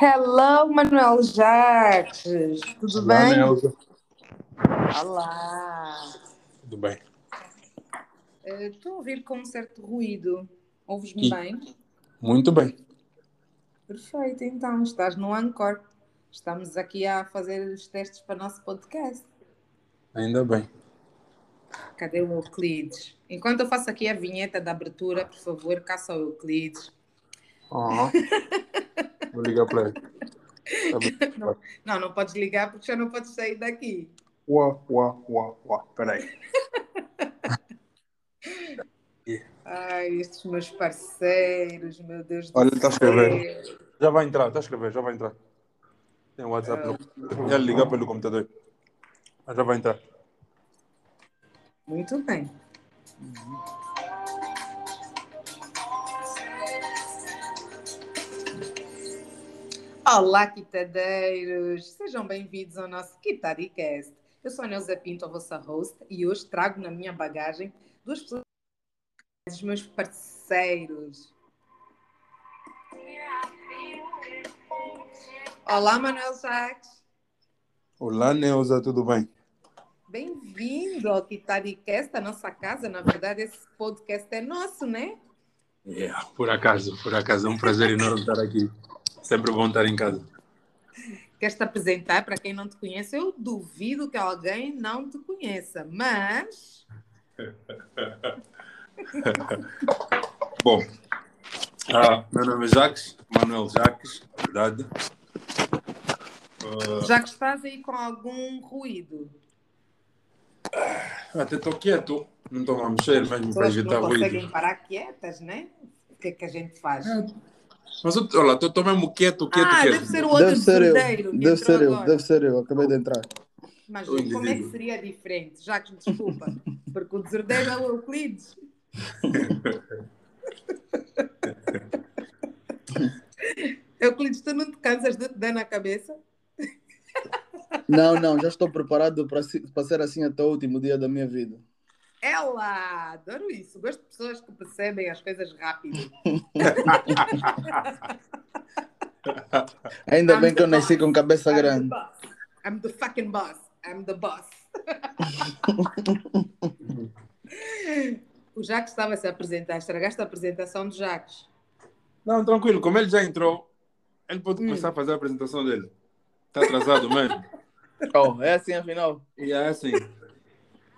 Hello, Manuel Jacques. Tudo Olá, bem? Nelza. Olá. Tudo bem? Eh, Estou a ouvir com um certo ruído. Ouves-me E- bem? Muito bem. Perfeito, então. Estás no Anchor. Estamos aqui a fazer os testes para o nosso podcast. Ainda bem. Cadê o Euclides? Enquanto eu faço aqui a vinheta da abertura, por favor, caça o Euclides. Aham. Vou ligar para ele. Tá. Não, não podes ligar porque já não podes sair daqui. Uá, uá, uá, uá. Peraí. Ai, estes meus parceiros, meu Deus do Olha, ele está a escrever. Já vai entrar, está a escrever, já vai entrar. Tem o WhatsApp. no- Já ligar pelo computador. Mas já vai entrar. Muito bem. Olá, quitadeiros! Sejam bem-vindos ao nosso KitariCast. Eu sou a Neuza Pinto, a vossa host, e hoje trago na minha bagagem duas pessoas, os meus parceiros. Olá, Manuel Jacques! Olá, Neuza, tudo bem? Bem-vindo ao KitariCast, a nossa casa. Na verdade, esse podcast é nosso, né? Yeah, por acaso, por acaso. É um prazer enorme estar aqui. Sempre bom estar em casa. Queres te apresentar para quem não te conhece? Eu duvido que alguém não te conheça, mas Bom, ah, meu nome é Jacques, Manuel Jacques, verdade. Ah, já que estás aí com algum ruído, até estou quieto, não estou a mexer mesmo para evitar não conseguem ruído. parar quietas, né? O que é que a gente faz? Mas eu- olha, estou mesmo quieto, quieto, ah, quieto. deve ser o outro Deve ser eu, deve ser eu, agora. deve ser eu, acabei de entrar. Mas O como é que seria diferente? Já que desculpa, porque o desordeiro é o Euclides. Euclides, tu não te cansas de te dar na cabeça? Não, não, já estou preparado para para ser assim até o último dia da minha vida. Ela! Adoro isso. Gosto de pessoas que percebem as coisas rápido. Ainda I'm bem que eu the nasci boss. com cabeça I'm the grande. boss. I'm the fucking boss. I'm the boss. o Jacques estava a se apresentar. Estragaste a apresentação do Jacques. Não, tranquilo, como ele já entrou, ele pode Hum. começar a fazer a apresentação dele. Está atrasado mesmo. Oh, é assim afinal? E é assim.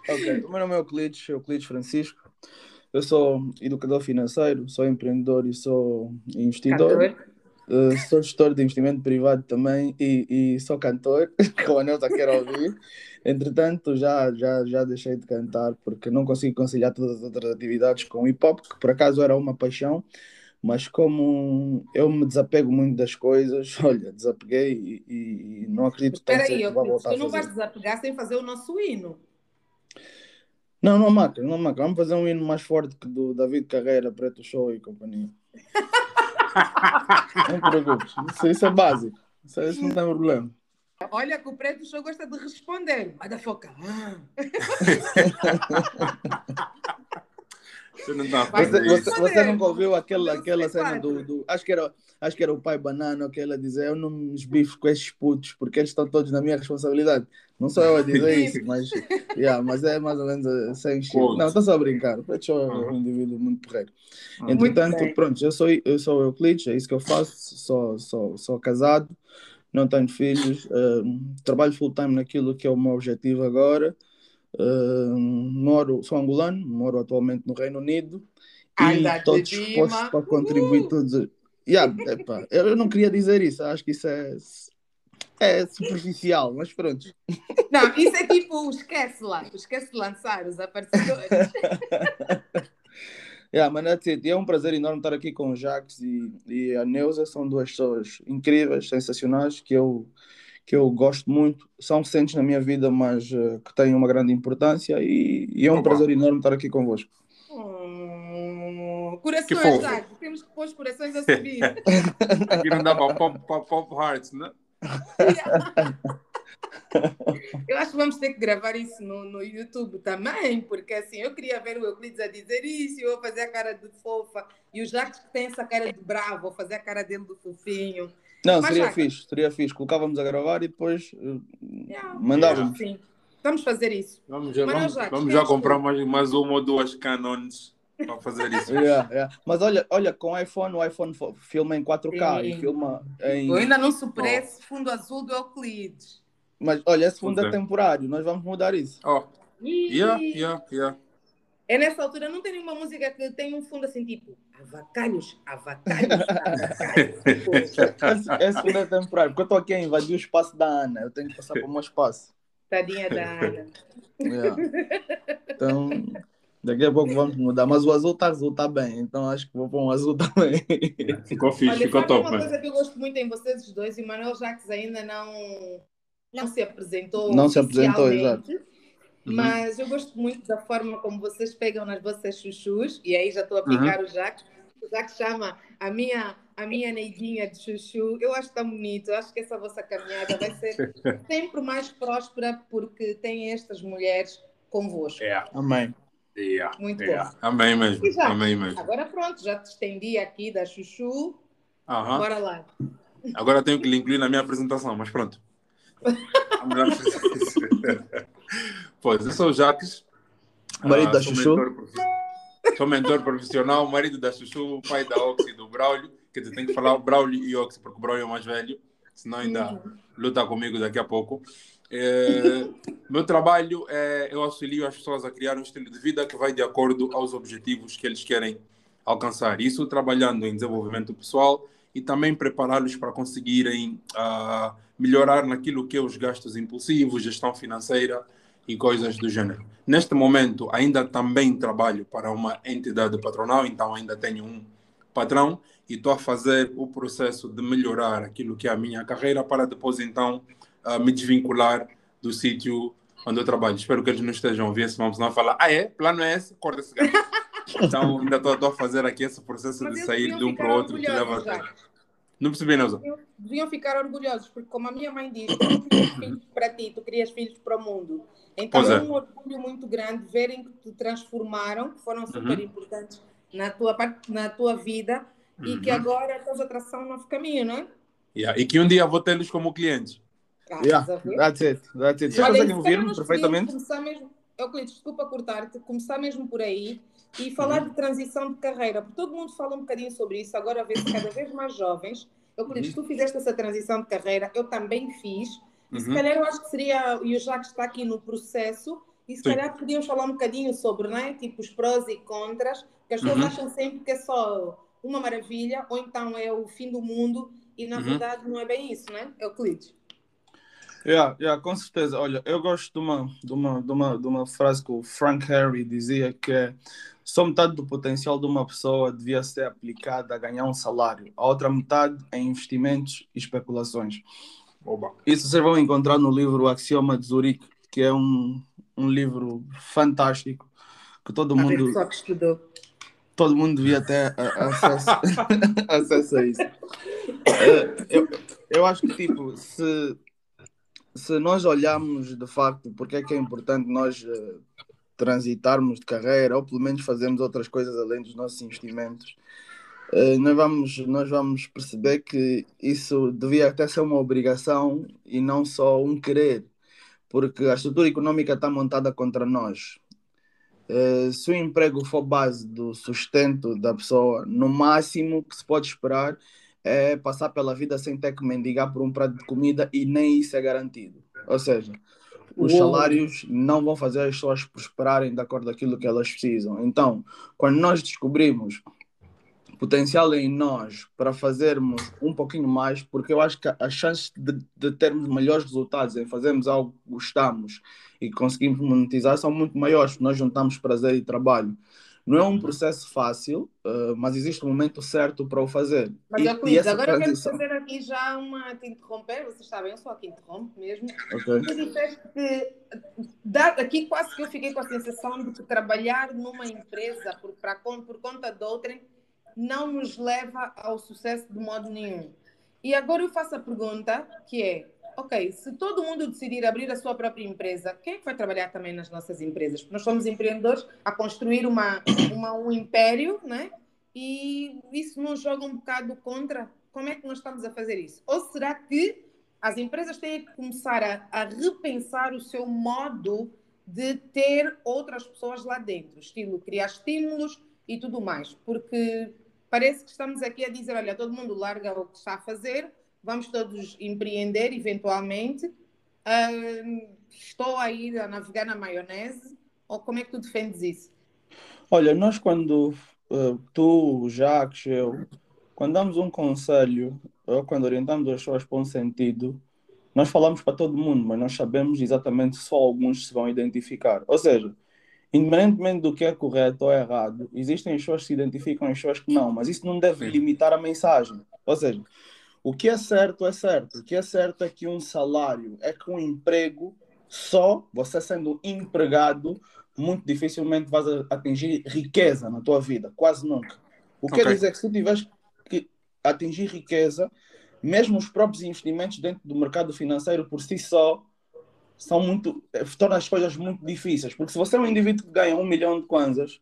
Ok, o meu nome é Euclides, Euclides Francisco. Eu sou educador financeiro, sou empreendedor e sou investidor. Uh, sou gestor de investimento privado também e, e sou cantor, como a Neuza quer ouvir. Entretanto, já, já, já deixei de cantar porque não consigo conciliar todas as outras atividades com o hip hop, que por acaso era uma paixão, mas como eu me desapego muito das coisas, olha, desapeguei e, e- não acredito tanto que Euclides. voltar Tu não vais desapegar sem fazer o nosso hino. Não, não maca, não maca. Vamos fazer um hino mais forte que do David Carreira, Preto Show e companhia. Não te preocupes, isso, isso é básico. Isso, isso não tem problema. Olha que o Preto Show gosta de responder. Vai da foca. Ah. Você não Vai Você, você, você nunca ouviu aquela, Eu aquela cena do, do. Acho que, era, acho que era o pai banana que ela dizia: Eu não me esbifo com esses putos porque eles estão todos na minha responsabilidade. Não sou eu a dizer isso, mas, yeah, mas é mais ou menos uh, sem. Quote. Não, estou só a brincar. O Preto Show é um indivíduo muito porreiro. Entretanto, pronto, eu sou, eu sou o Euclides, é isso que eu faço. Sou, sou, sou casado, não tenho filhos, uh, trabalho full time naquilo que é o meu objetivo agora. Uh, moro, sou angolano, moro atualmente no Reino Unido e estou disposto para contribuir todos. Yeah, epá, eu não queria dizer isso, acho que isso é, é superficial, mas pronto. Não, isso é tipo, esquece lá. Esquece de lançar os aparecedores. Yeah, mas that's it. É um prazer enorme estar aqui com o Jacques e, e a Neuza, são duas pessoas incríveis, sensacionais, que eu, que eu gosto muito, são recentes na minha vida, mas eh, que têm uma grande importância e, e é um Opa. prazer enorme estar aqui convosco. Que corações. Jacques. Temos que pôr os corações a subir. Aqui não dá para pop, pop, pop hearts, né? Eu acho que vamos ter que gravar isso no, no YouTube também, porque assim, eu queria ver o Euclides a dizer isso, eu vou fazer a cara de fofa, e o Jacques que tem essa cara de bravo, vou fazer a cara dele do fofinho. Não, Mas, seria Jacques, fixe, seria fixe. Colocávamos a gravar e depois uh, yeah, mandávamos. Sim, vamos fazer isso. Vamos já, vamos, Jacques, vamos já comprar tu. mais, mais uma ou duas canons para fazer isso. Yeah, yeah. Mas olha, olha, com o iPhone, o iPhone filma em 4K e Sim. filma em. Eu ainda não superei esse fundo azul do Euclides. Mas olha, esse fundo é Ok. temporário, nós vamos mudar isso. Oh, yeah, yeah, yeah. É nessa altura, não tem nenhuma música que tem um fundo assim, tipo, avacalhos, avacalhos, avacalhos. Esse, fundo é temporário, porque eu estou aqui a invadir o espaço da Ana, eu tenho que passar para o meu espaço. Tadinha da Ana. Yeah. Então, daqui a pouco vamos mudar. Mas o azul está azul, tá bem, então acho que vou pôr um azul também. Ficou fixe, Olha, ficou top, uma coisa que eu gosto muito em vocês os dois, e o Manuel Jacques ainda não, não se apresentou Não se apresentou, oficialmente, Uhum. Mas eu gosto muito da forma como vocês pegam nas vossas chuchus, e aí já estou a picar Uhum. o Jacques. O Jacques chama a minha, a minha neidinha de chuchu. Eu acho tão bonito, eu acho que essa vossa caminhada vai ser sempre mais próspera porque tem estas mulheres convosco. Yeah, Amém. yeah, Muito yeah. bom. Amém mesmo, já? amém mesmo. Agora pronto, já te estendi aqui da chuchu. Bora lá. Agora tenho que lhe incluir na minha apresentação, mas pronto. Fazer isso. Pois, eu sou o Jacques. Marido Ah, da sou Chuchu. mentor Sou mentor profissional, marido da Chuchu, pai da Oxy e do Braulio. Quer dizer, tem que falar Braulio e Oxy, porque o Braulio é o mais velho, senão ainda luta comigo daqui a pouco. É, meu trabalho é eu auxilio as pessoas a criar um estilo de vida que vai de acordo aos objetivos que eles querem alcançar. Isso trabalhando em desenvolvimento pessoal e também prepará-los para conseguirem ah, melhorar naquilo que é os gastos impulsivos, gestão financeira e coisas do gênero. Neste momento, ainda também trabalho para uma entidade patronal, então ainda tenho um patrão e estou a fazer o processo de melhorar aquilo que é a minha carreira para depois então ah, me desvincular do sítio onde eu trabalho. Espero que eles não estejam a ouvir, senão vão falar, ah é, plano é esse, corta esse gajo. Então ainda estou a fazer aqui esse processo Mas de sair de um para o outro que leva a. Não percebi, Neuza. deviam ficar orgulhosos, porque como a minha mãe diz, tu não crias filhos para ti, tu crias filhos para o mundo. Então é. é. um orgulho muito grande verem que te transformaram, que foram super importantes na tua, parte- na tua vida e que Uhum. agora estás a traçar um novo caminho, não é? Yeah, E que um dia vou tê-los como clientes. Ah, Yeah, that's it, that's it. Vocês Olha, conseguem ouvir-me perfeitamente? Começar mesmo, Euclides, desculpa cortar-te, começar mesmo por aí e falar Uhum. de transição de carreira, porque todo mundo fala um bocadinho sobre isso, agora vê-se cada vez mais jovens. Euclides, Uhum. tu fizeste essa transição de carreira, eu também fiz, e se Uhum. calhar eu acho que seria, e o Jacques está aqui no processo, e se Sim. calhar podíamos falar um bocadinho sobre, não é? Tipo, os prós e contras, porque as pessoas Uhum. acham sempre que é só uma maravilha, ou então é o fim do mundo, e na Uhum. verdade não é bem isso, não é? Euclides. Yeah, yeah, com certeza. Olha, eu gosto de uma, de, uma, de, uma, de uma frase que o Frank Harry dizia que é só metade do potencial de uma pessoa devia ser aplicada a ganhar um salário, a outra metade em investimentos e especulações. Oba. Isso vocês vão encontrar no livro O Axioma de Zurique, que é um, um livro fantástico que todo A mundo, só que estudou. todo mundo devia ter a- acesso, acesso a isso. Eh, Eu, eu acho que, tipo, se, se nós olharmos de facto porque é que é importante nós eh, transitarmos de carreira ou pelo menos fazermos outras coisas além dos nossos investimentos, eh, nós, vamos, nós vamos perceber que isso devia até ser uma obrigação e não só um querer, porque a estrutura econômica está montada contra nós. Eh, se o emprego for base do sustento da pessoa, no máximo que se pode esperar é passar pela vida sem ter que mendigar por um prato de comida e nem isso é garantido. Ou seja, os salários não vão fazer as pessoas prosperarem de acordo com aquilo que elas precisam. Então, quando nós descobrimos potencial em nós para fazermos um pouquinho mais, porque eu acho que as chances de, de termos melhores resultados em fazermos algo que gostamos e conseguimos monetizar são muito maiores, nós juntamos prazer e trabalho. Não é um processo fácil, uh, mas existe um momento certo para o fazer. Mas, E- agora eu quero transição- fazer aqui já uma. te interromper, vocês sabem, eu a que interrompe mesmo. Ok. Tu disseste que. dá- aqui quase que eu fiquei com a sensação de que trabalhar numa empresa por, pra, por conta de outrem não nos leva ao sucesso de modo nenhum. E agora eu faço a pergunta que é: ok, se todo mundo decidir abrir a sua própria empresa, quem é que vai trabalhar também nas nossas empresas? Porque nós somos empreendedores a construir uma, uma, um império, né? E isso nos joga um bocado contra. Como é que nós estamos a fazer isso? Ou será que as empresas têm que começar a, a repensar o seu modo de ter outras pessoas lá dentro, estilo criar estímulos e tudo mais, porque parece que estamos aqui a dizer, olha, todo mundo larga o que está a fazer, vamos todos empreender eventualmente. Uh, estou aí a navegar na maionese, ou como é que tu defendes isso? Olha, nós quando uh, tu, Jacques, eu, quando damos um conselho, ou quando orientamos as pessoas para um sentido, nós falamos para todo mundo, mas nós sabemos exatamente só alguns se vão identificar. Ou seja, independentemente do que é correto ou errado, existem pessoas que se identificam e pessoas que não, mas isso não deve limitar a mensagem. Ou seja, o que é certo é certo. O que é certo é que um salário, é que um emprego, só você sendo empregado, muito dificilmente vais atingir riqueza na tua vida, quase nunca. O que okay. quer dizer que se tu tiveres que atingir riqueza, mesmo os próprios investimentos dentro do mercado financeiro por si só são muito eh, tornam as coisas muito difíceis, porque se você é um indivíduo que ganha um milhão de kwanzas,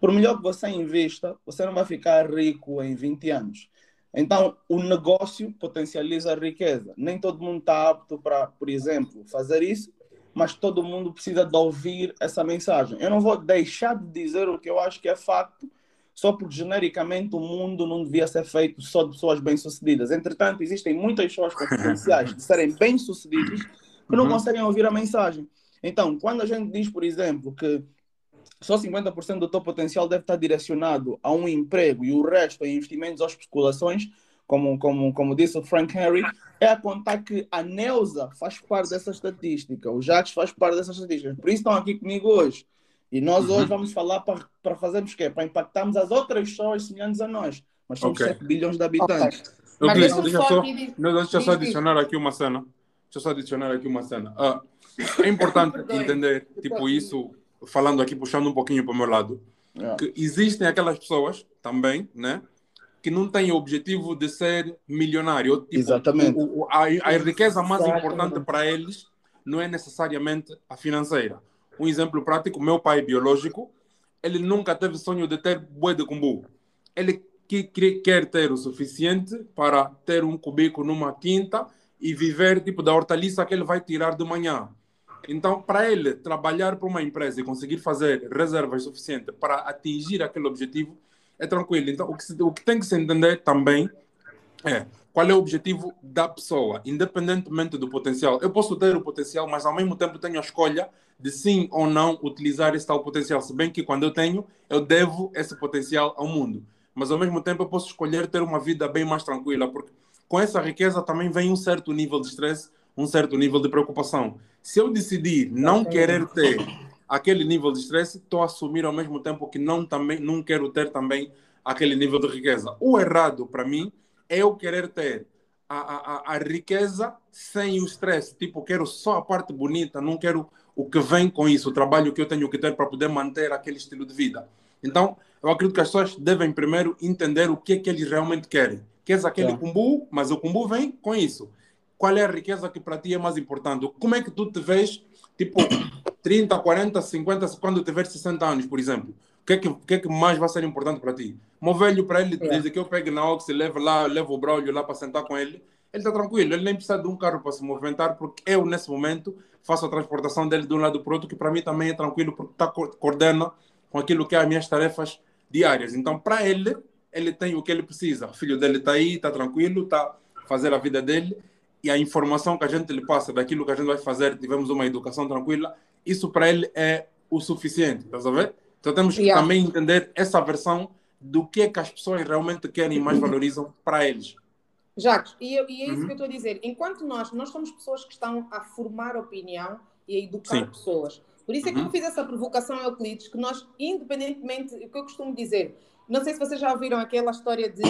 por melhor que você invista, você não vai ficar rico em 20 anos. Então, o negócio potencializa a riqueza. Nem todo mundo está apto para, por exemplo, fazer isso, mas todo mundo precisa de ouvir essa mensagem. Eu não vou deixar de dizer o que eu acho que é facto, só porque genericamente o mundo não devia ser feito só de pessoas bem-sucedidas. Entretanto, existem muitas pessoas com potenciais de serem bem-sucedidas que não uhum. conseguem ouvir a mensagem. Então, quando a gente diz, por exemplo, que só 50% do teu potencial deve estar direcionado a um emprego e o resto em investimentos ou especulações, como, como, como disse o Frank Henry, é a contar que a Neuza faz parte dessa estatística, o Jacques faz parte dessa estatística. Por isso estão aqui comigo hoje. E nós uhum. hoje vamos falar para, para fazermos o quê? Para impactarmos as outras pessoas semelhantes a nós. Mas somos okay. 7 bilhões de habitantes. Okay. Okay. Deixa, deixa, só, deixa só adicionar aqui uma cena. Deixa só adicionar aqui uma cena. Uh, é importante entender, tipo, isso falando aqui, puxando um pouquinho para o meu lado, yeah. que existem aquelas pessoas também, né? Que não têm o objetivo de ser milionário. Tipo, Exatamente. O, o, a, a riqueza mais Exatamente. importante para eles não é necessariamente a financeira. Um exemplo prático, meu pai biológico, ele nunca teve sonho de ter boi de cumbu. Ele que, quer ter o suficiente para ter um cubico numa quinta e viver tipo da hortaliça que ele vai tirar de manhã. Então, para ele trabalhar para uma empresa e conseguir fazer reservas suficientes para atingir aquele objetivo, é tranquilo. Então, o que, se, o que tem que se entender também é qual é o objetivo da pessoa, independentemente do potencial. Eu posso ter o potencial, mas ao mesmo tempo tenho a escolha de sim ou não utilizar esse tal potencial. Se bem que quando eu tenho, eu devo esse potencial ao mundo. Mas ao mesmo tempo eu posso escolher ter uma vida bem mais tranquila, porque com essa riqueza também vem um certo nível de estresse um certo nível de preocupação. Se eu decidir não querer ter aquele nível de estresse, estou a assumir ao mesmo tempo que não, também, não quero ter também aquele nível de riqueza. O errado, para mim, é eu querer ter a, a, a riqueza sem o estresse. Tipo, quero só a parte bonita, não quero o que vem com isso, o trabalho que eu tenho que ter para poder manter aquele estilo de vida. Então, eu acredito que as pessoas devem primeiro entender o que é que eles realmente querem. Queres aquele é. cumbu, mas o cumbu vem com isso qual é a riqueza que para ti é mais importante? Como é que tu te vês, tipo, 30, 40, 50, quando tiver 60 anos, por exemplo? O que é que, que, é que mais vai ser importante para ti? Meu velho, para ele, é. desde que eu pegue na Ox e levo lá, levo o Braulio lá para sentar com ele, ele está tranquilo, ele nem precisa de um carro para se movimentar, porque eu, nesse momento, faço a transportação dele de um lado para o outro, que para mim também é tranquilo, porque está coordena com aquilo que é as minhas tarefas diárias. Então, para ele, ele tem o que ele precisa. O filho dele está aí, está tranquilo, está fazendo a vida dele e a informação que a gente lhe passa daquilo que a gente vai fazer, tivemos uma educação tranquila, isso para ele é o suficiente, a ver? Então temos que yeah. também entender essa versão do que é que as pessoas realmente querem e mais valorizam para eles. Jacques, e, e é isso uhum. que eu estou a dizer. Enquanto nós, nós somos pessoas que estão a formar opinião e a educar Sim. pessoas. Por isso é que uhum. eu fiz essa provocação a Euclides, que nós, independentemente, o que eu costumo dizer, não sei se vocês já ouviram aquela história de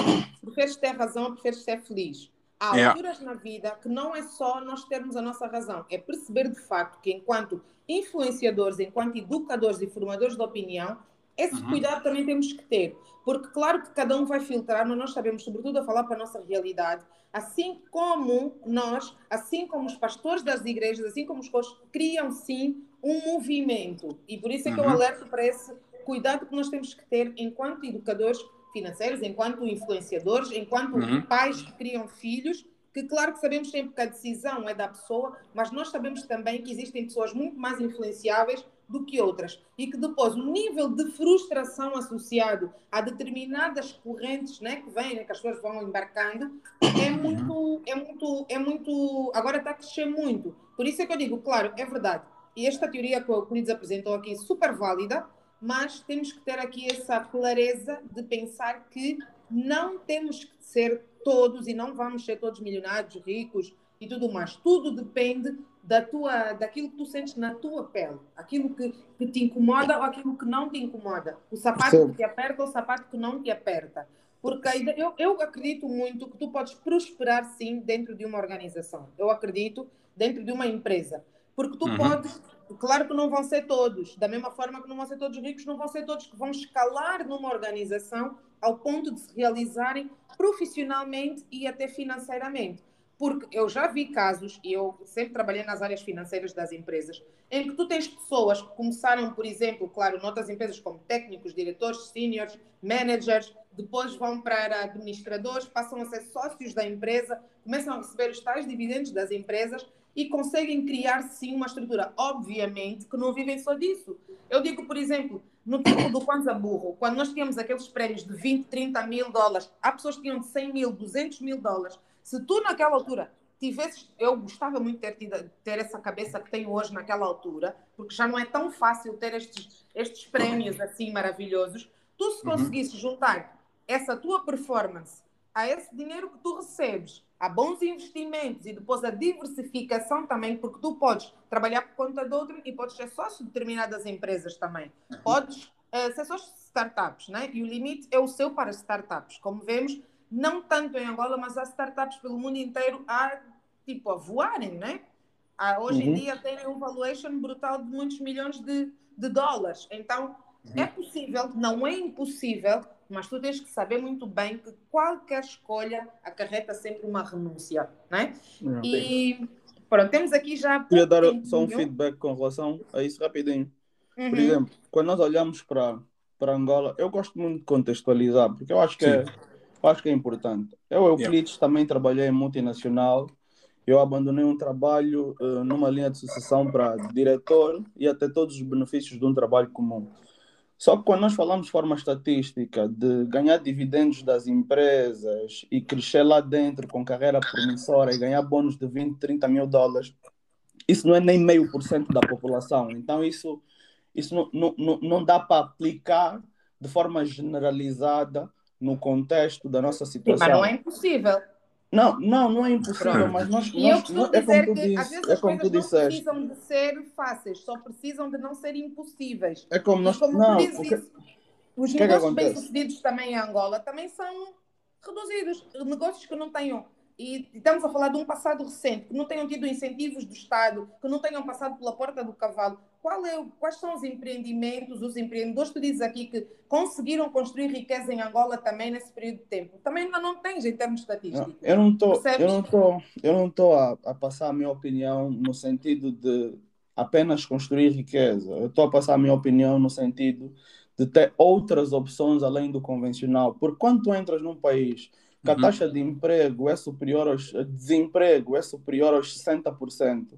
preferes ter razão ou preferes ser feliz. Há yeah. alturas na vida que não é só nós termos a nossa razão, é perceber de facto que, enquanto influenciadores, enquanto educadores e formadores de opinião, esse uhum. cuidado também temos que ter, porque claro que cada um vai filtrar, mas nós sabemos, sobretudo, a falar para a nossa realidade, assim como nós, assim como os pastores das igrejas, assim como os coaches, criam sim um movimento. E por isso é que uhum. eu alerto para esse cuidado que nós temos que ter enquanto educadores financeiros, enquanto influenciadores, enquanto uhum. pais que criam filhos, que claro que sabemos sempre que a decisão é da pessoa, mas nós sabemos também que existem pessoas muito mais influenciáveis do que outras e que depois o nível de frustração associado a determinadas correntes né, que vêm, né, que as pessoas vão embarcando, é muito, é muito, é muito, agora está a crescer muito. Por isso é que eu digo, claro, é verdade. E esta teoria que o Euclides apresentou aqui, super válida, mas temos que ter aqui essa clareza de pensar que não temos que ser todos e não vamos ser todos milionários, ricos e tudo mais. Tudo depende da tua, daquilo que tu sentes na tua pele, aquilo que, que te incomoda ou aquilo que não te incomoda, o sapato Sim. que te aperta ou o sapato que não te aperta. Porque eu, eu acredito muito que tu podes prosperar sim dentro de uma organização. Eu acredito dentro de uma empresa. Porque tu uhum. podes, claro que não vão ser todos, da mesma forma que não vão ser todos ricos, não vão ser todos que vão escalar numa organização ao ponto de se realizarem profissionalmente e até financeiramente. Porque eu já vi casos, e eu sempre trabalhei nas áreas financeiras das empresas, em que tu tens pessoas que começaram, por exemplo, claro, noutras empresas como técnicos, diretores, seniors, managers, depois vão para administradores, passam a ser sócios da empresa, começam a receber os tais dividendos das empresas e conseguem criar sim uma estrutura. Obviamente que não vivem só disso. Eu digo, por exemplo, no tempo do Kwanza Burro, quando nós tínhamos aqueles prémios de 20, 30 mil dólares, há pessoas que tinham de 100 mil, 200 mil dólares. Se tu, naquela altura, tivesses. Eu gostava muito de ter, tido, ter essa cabeça que tenho hoje naquela altura, porque já não é tão fácil ter estes, estes prémios assim maravilhosos. Tu, se uhum. conseguisses juntar essa tua performance a esse dinheiro que tu recebes, a bons investimentos e depois a diversificação também, porque tu podes trabalhar por conta de outro e podes ser sócio de determinadas empresas também. Podes uh, ser sócio de startups, né? e o limite é o seu para startups. Como vemos, não tanto em Angola, mas há startups pelo mundo inteiro a, tipo, a voarem, né? Há, hoje uhum. em dia têm um valuation brutal de muitos milhões de, de dólares. Então, uhum. é possível, não é impossível, mas tu tens que saber muito bem que qualquer escolha acarreta sempre uma renúncia, né? Uhum. E pronto, temos aqui já. Queria dar só um feedback com relação a isso rapidinho. Por uhum. exemplo, quando nós olhamos para, para Angola, eu gosto muito de contextualizar, porque eu acho que é é acho que é importante. Eu, Euclides, yeah. também trabalhei em multinacional. Eu abandonei um trabalho uh, numa linha de sucessão para diretor e até todos os benefícios de um trabalho comum. Só que quando nós falamos de forma estatística de ganhar dividendos das empresas e crescer lá dentro com carreira promissora e ganhar bônus de 20, 30 mil dólares, isso não é nem meio por cento da população. Então, isso, isso não, não, não dá para aplicar de forma generalizada no contexto da nossa situação. Sim, mas não é impossível. Não, não, não é impossível, mas nós, e nós, eu é como tu que, às vezes é como tu disseste. não precisam de ser fáceis, só precisam de não ser impossíveis. É como nós... como não, dizes, que, os que negócios bem-sucedidos também em Angola também são reduzidos. Negócios que não tenham e estamos a falar de um passado recente, que não tenham tido incentivos do Estado, que não tenham passado pela porta do cavalo. É, quais são os empreendimentos, os empreendedores, tu dizes aqui que conseguiram construir riqueza em Angola também nesse período de tempo? Também ainda não tens em termos estatísticos. eu não estou eu não estou eu não estou a, a passar a minha opinião no sentido de apenas construir riqueza. Eu estou a passar a minha opinião no sentido de ter outras opções além do convencional. Porque quando tu entras num país que a uhum. taxa de emprego é superior aos desemprego é superior aos 60%,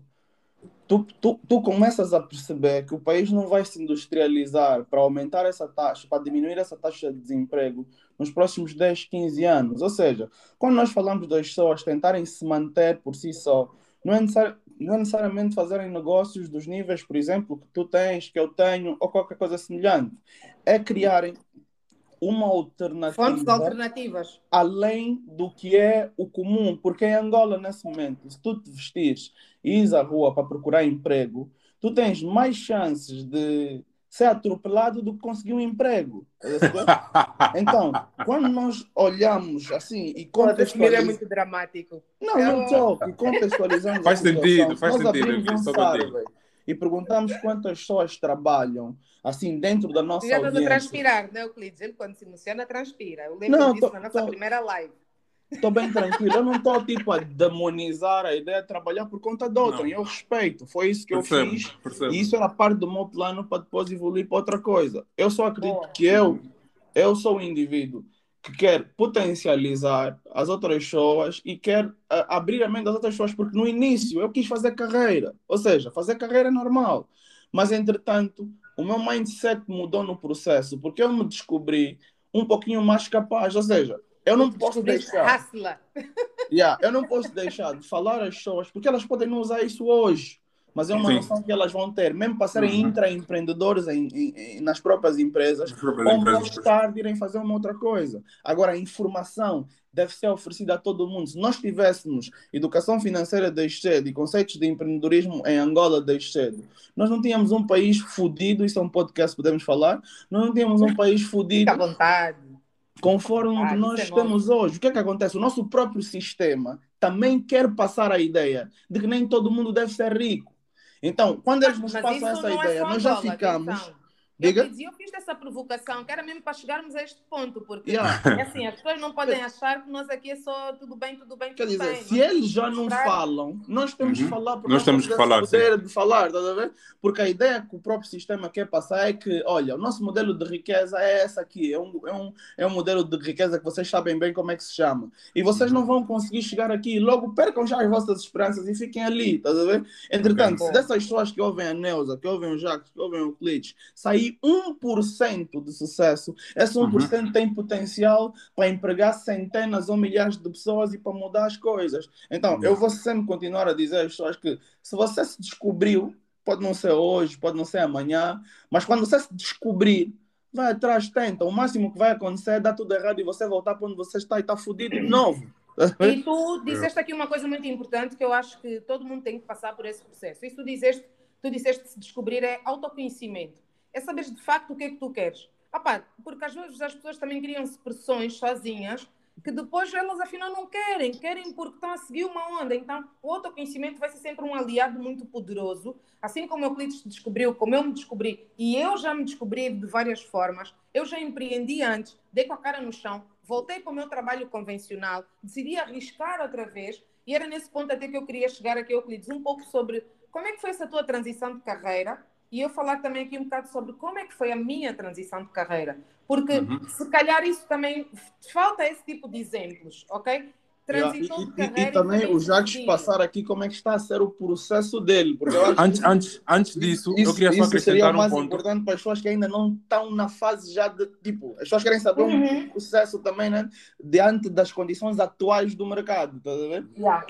tu, tu, tu começas a perceber que o país não vai se industrializar para aumentar essa taxa, para diminuir essa taxa de desemprego nos próximos 10, 15 anos. Ou seja, quando nós falamos das pessoas tentarem se manter por si só, não é, não é necessariamente fazerem negócios dos níveis, por exemplo, que tu tens, que eu tenho, ou qualquer coisa semelhante. É criarem uma alternativa. Fontes alternativas. Além do que é o comum. Porque em Angola, nesse momento, se tu te vestires e ires à rua para procurar emprego, tu tens mais chances de ser atropelado do que conseguir um emprego. então, quando nós olhamos assim e contextualizamos... é muito dramático. Não, não estou. E contextualizamos Faz sentido, faz sentido. Um e perguntamos quantas pessoas trabalham assim dentro da nossa Já estás a audiência. transpirar, não, Euclides? Ele quando se emociona, transpira. Eu lembro Não, disso tô- na nossa tô- primeira live. Estou bem tranquilo. Eu não estou tipo a demonizar a ideia de trabalhar por conta de outrem. Eu respeito. Foi isso que eu Percebo, fiz. percebo. E isso era parte do meu plano para depois evoluir para outra coisa. Eu só acredito Boa. que eu, eu sou um indivíduo que quer potencializar as outras pessoas e quer ah, abrir a mente das outras pessoas, porque no início eu quis fazer carreira. Ou seja, fazer carreira é normal. Mas, entretanto, o meu mindset mudou no processo, porque eu me descobri um pouquinho mais capaz. Ou seja, eu não posso deixar. Yeah, eu não posso deixar de falar às pessoas, porque elas podem não usar isso hoje, mas é uma Sim. noção que elas vão ter, mesmo para serem Uhum. intraempreendedores em, em- em- nas próprias empresas, próprias ou empresas, mais tarde irem fazer uma outra coisa. Agora, a informação deve ser oferecida a todo mundo. Se nós tivéssemos educação financeira desde cedo e conceitos de empreendedorismo em Angola desde cedo, nós não tínhamos um país fodido, isso é um podcast que podemos falar, nós não tínhamos um país fodido Fica à vontade. conforme o Ah, que nós é temos hoje. O que é que acontece? O nosso próprio sistema também quer passar a ideia de que nem todo mundo deve ser rico. Então, quando eles nos Mas passam essa é ideia, só nós já ficamos. atenção. Diga. Eu, fiz, eu fiz essa provocação, que era mesmo para chegarmos a este ponto, porque Yeah. é assim, as pessoas não podem achar que nós aqui é só tudo bem, tudo bem, Quer tudo dizer, bem. se eles já não mostrar- falam, nós temos Uhum. que falar porque Nós temos que falar, poder de falar, estás a ver? Porque a ideia que o próprio sistema quer passar é que, olha, o nosso modelo de riqueza é essa aqui, é um, é um, é um modelo de riqueza que vocês sabem bem como é que se chama. E vocês não vão conseguir chegar aqui logo percam já as vossas esperanças e fiquem ali, estás a ver? Entretanto, Ok. se dessas pessoas que ouvem a Neuza, que ouvem o Jacques, que ouvem o Clitch, sair 1% de sucesso, esse 1% tem potencial para empregar centenas ou milhares de pessoas e para mudar as coisas. Então, Yeah. eu vou sempre continuar a dizer às pessoas que se você se descobriu, pode não ser hoje, pode não ser amanhã, mas quando você se descobrir, vai atrás, tenta. O máximo que vai acontecer é dar tudo errado e você voltar para onde você está e está fudido de novo. E tu disseste aqui uma coisa muito importante que eu acho que todo mundo tem que passar por esse processo. Isso tu disseste, tu disseste que se descobrir é autoconhecimento. É saber de facto o que é que tu queres. Ah pá, porque às vezes as pessoas também criam-se pressões sozinhas que depois elas afinal não querem, querem porque estão a seguir uma onda. Então, o autoconhecimento vai ser sempre um aliado muito poderoso, assim como o Euclides descobriu, como eu me descobri, e eu já me descobri de várias formas. Eu já empreendi antes, dei com a cara no chão, voltei para o meu trabalho convencional, decidi arriscar outra vez, e era nesse ponto até que eu queria chegar aqui, Euclides, um pouco sobre como é que foi essa tua transição de carreira, e eu falar também aqui um bocado sobre como é que foi a minha transição de carreira. Porque Uhum. se calhar isso também falta esse tipo de exemplos, ok? Transição E, de e- carreira e também o Jacques passar aqui como é que está a ser o processo dele. Antes, antes, antes disso, eu queria só isso seria acrescentar o um mais ponto. importante para as pessoas que ainda não estão na fase já de tipo, as pessoas querem saber Uhum. um processo também, né? Diante das condições atuais do mercado, a ver? Yeah.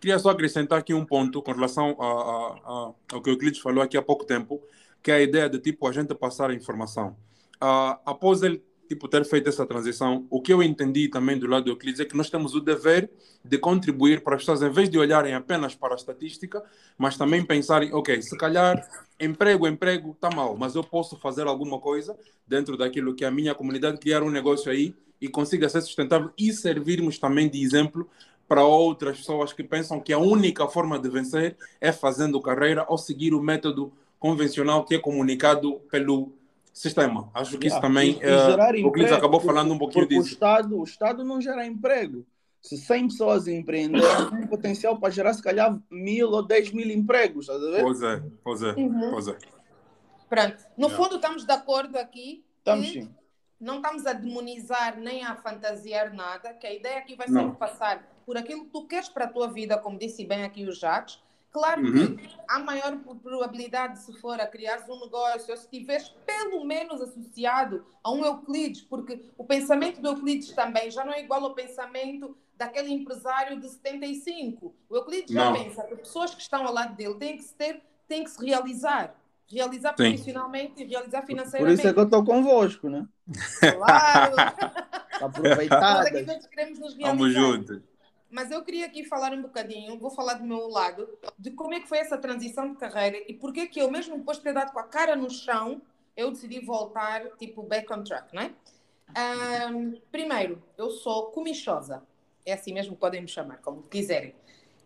Queria só acrescentar aqui um ponto com relação a, a- a- ao que o Euclides falou aqui há pouco tempo, que é a ideia de tipo a gente passar a informação. Ah, após ele tipo ter feito essa transição, o que eu entendi também do lado do Euclides é que nós temos o dever de contribuir para as pessoas, em vez de olharem apenas para a estatística, mas também pensarem, ok, se calhar emprego, emprego está mal, mas eu posso fazer alguma coisa dentro daquilo que a minha comunidade, criar um negócio aí e consiga ser sustentável e servirmos também de exemplo para outras pessoas que pensam que a única forma de vencer é fazendo carreira ou seguir o método convencional que é comunicado pelo sistema. Acho que isso Yeah. também, E- e eh, gerar o emprego, acabou falando um pouquinho porque o disso. Estado, o Estado não gera emprego. Se 100 pessoas empreenderem, tem potencial para gerar se calhar mil ou 10 mil empregos, estás a ver? Pois é, pois é, Uhum. pois é. Pronto. No Yeah. fundo, estamos de acordo aqui. Estamos sim. não estamos a demonizar nem a fantasiar nada, que a ideia aqui vai Não. sempre passar por aquilo que tu queres para a tua vida, como disse bem aqui o Jacques. Claro Uhum. que há maior pro- probabilidade, se for a criar um negócio, ou se estiveres pelo menos associado a um Euclides, porque o pensamento do Euclides também já não é igual ao pensamento daquele empresário de 75. O Euclides já Não. pensa que pessoas que estão ao lado dele têm que se ter, têm que se realizar. Realizar Sim. profissionalmente e realizar Por financeiramente. isso é que eu estou convosco, né? Claro! Nós Aproveitadas. aqui todos queremos nos Vamos juntos. Mas eu queria aqui falar um bocadinho, vou falar do meu lado, de como é que foi essa transição de carreira e porque que eu, mesmo depois de ter dado com a cara no chão, eu decidi voltar, tipo, back on track, não é? Ahm, primeiro, eu sou comichosa. É assim mesmo podem me chamar, como quiserem.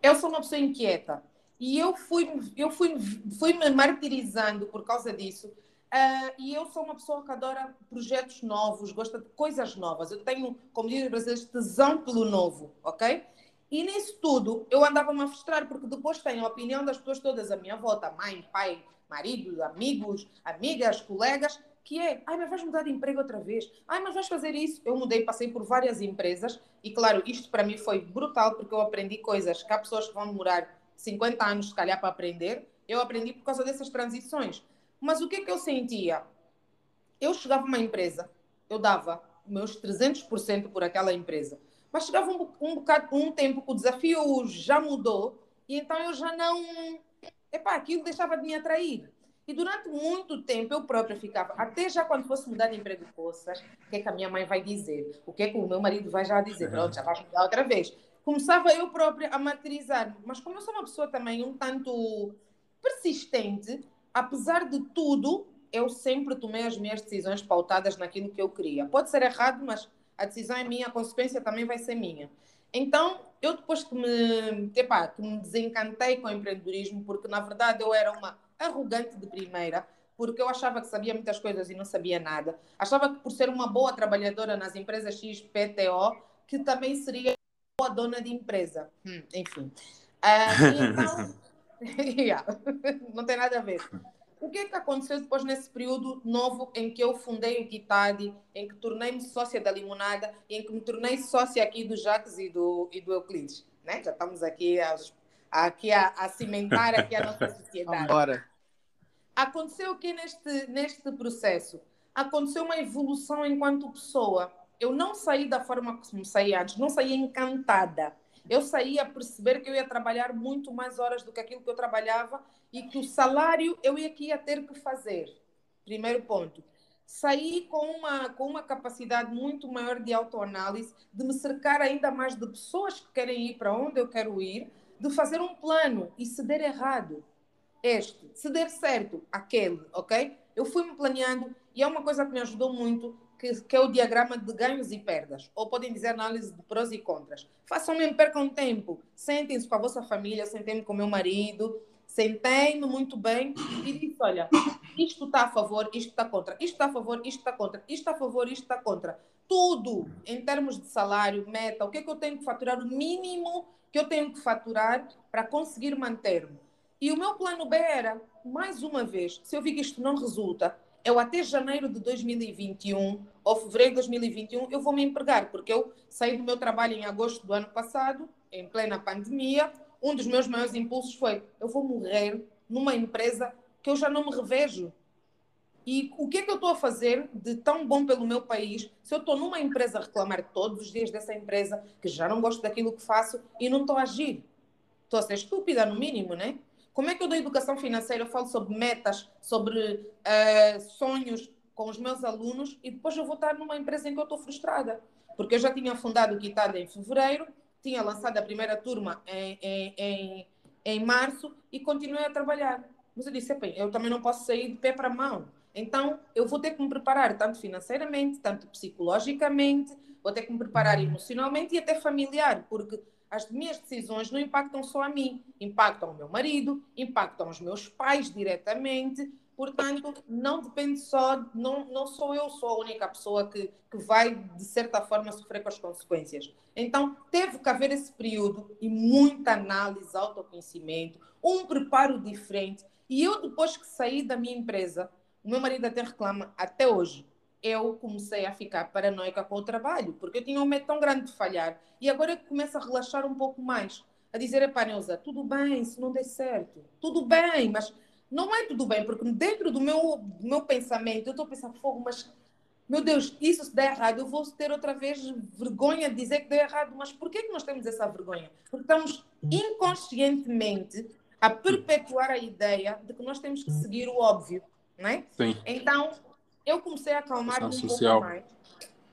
Eu sou uma pessoa inquieta. E eu fui, eu fui, fui me martirizando por causa disso. Uh, e eu sou uma pessoa que adora projetos novos, gosta de coisas novas. Eu tenho, como dizem os brasileiros, tesão pelo novo, ok? E nisso tudo, eu andava-me a frustrar, porque depois tenho a opinião das pessoas todas à minha volta, mãe, pai, marido, amigos, amigas, colegas, que é, ai, mas vais mudar de emprego outra vez? Ai, mas vais fazer isso? Eu mudei, passei por várias empresas e, claro, isto para mim foi brutal porque eu aprendi coisas que há pessoas que vão demorar 50 anos, se calhar, para aprender. Eu aprendi por causa dessas transições. Mas o que é que eu sentia? Eu chegava a uma empresa, eu dava meus 300% por aquela empresa, mas chegava um, um, bocado, um tempo que o desafio já mudou e então eu já não. Epá, aquilo deixava de me atrair. E durante muito tempo eu própria ficava, até já quando fosse mudar de emprego, poças, o que é que a minha mãe vai dizer? O que é que o meu marido vai já dizer? Pronto, já vai mudar outra vez. Começava eu própria a materializar. Mas como eu sou uma pessoa também um tanto persistente, apesar de tudo, eu sempre tomei as minhas decisões pautadas naquilo que eu queria. Pode ser errado, mas a decisão é minha, a consequência também vai ser minha. Então, eu depois que me, epá, que me desencantei com o empreendedorismo, porque na verdade eu era uma arrogante de primeira, porque eu achava que sabia muitas coisas e não sabia nada. Achava que por ser uma boa trabalhadora nas empresas XPTO, que também seria boa dona de empresa. Hum, enfim. Uh, então, yeah, não tem nada a ver. O que é que aconteceu depois nesse período novo em que eu fundei o Kitadi, em que tornei-me sócia da Limonada e em que me tornei sócia aqui do Jacques e do, e do Euclides? Né? Já estamos aqui aos aqui a, a cimentar aqui a nossa sociedade. Bora. Aconteceu o que neste, neste processo? Aconteceu uma evolução enquanto pessoa. Eu não saí da forma como saí antes, não saí encantada. Eu saí a perceber que eu ia trabalhar muito mais horas do que aquilo que eu trabalhava e que o salário eu ia, que ia ter que fazer. Primeiro ponto. Saí com uma, com uma capacidade muito maior de autoanálise, de me cercar ainda mais de pessoas que querem ir para onde eu quero ir, de fazer um plano e se der errado, este, se der certo, aquele, ok? Eu fui-me planeando e é uma coisa que me ajudou muito, que, que, é o diagrama de ganhos e perdas, ou podem dizer análise de prós e contras. Façam mesmo, percam tempo, sentem-se com a vossa família, sentem-me com o meu marido, sentei-me muito bem e disse, olha, isto está a favor, isto está contra, isto está a favor, isto está contra, isto está a favor, isto está contra. Tudo, em termos de salário, meta, o que é que eu tenho que faturar, o mínimo que eu tenho que faturar para conseguir manter-me. E o meu plano B era, mais uma vez, se eu vi que isto não resulta, eu até janeiro de 2021 ou fevereiro de 2021 eu vou me empregar, porque eu saí do meu trabalho em agosto do ano passado, em plena pandemia. Um dos meus maiores impulsos foi: eu vou morrer numa empresa que eu já não me revejo. E o que é que eu estou a fazer de tão bom pelo meu país se eu estou numa empresa a reclamar todos os dias dessa empresa, que já não gosto daquilo que faço e não estou a agir? Estou a ser estúpida, no mínimo, né? Como é que eu dou educação financeira? Eu falo sobre metas, sobre uh, sonhos com os meus alunos e depois eu vou estar numa empresa em que eu estou frustrada. Porque eu já tinha fundado o Quitada em fevereiro, tinha lançado a primeira turma em, em, em, em março e continuei a trabalhar. Mas eu disse, eu também não posso sair de pé para mão. Então, eu vou ter que me preparar tanto financeiramente, tanto psicologicamente, vou ter que me preparar emocionalmente e até familiar, porque as minhas decisões não impactam só a mim, impactam o meu marido, impactam os meus pais diretamente. Portanto, não depende só, não, não sou eu sou a única pessoa que, que vai, de certa forma, sofrer com as consequências. Então, teve que haver esse período e muita análise, autoconhecimento, um preparo diferente. E eu, depois que saí da minha empresa, o meu marido até reclama, até hoje, eu comecei a ficar paranoica com o trabalho, porque eu tinha um medo tão grande de falhar. E agora eu começo a relaxar um pouco mais, a dizer, epá, Neuza, tudo bem se não der certo, tudo bem, mas não é tudo bem, porque dentro do meu, do meu pensamento, eu estou a pensar, fogo, mas, meu Deus, isso se der errado, eu vou ter outra vez vergonha de dizer que deu errado. Mas por que, que nós temos essa vergonha? Porque estamos inconscientemente a perpetuar a ideia de que nós temos que seguir o óbvio né? Sim. Então, eu comecei a acalmar um social. pouco mais.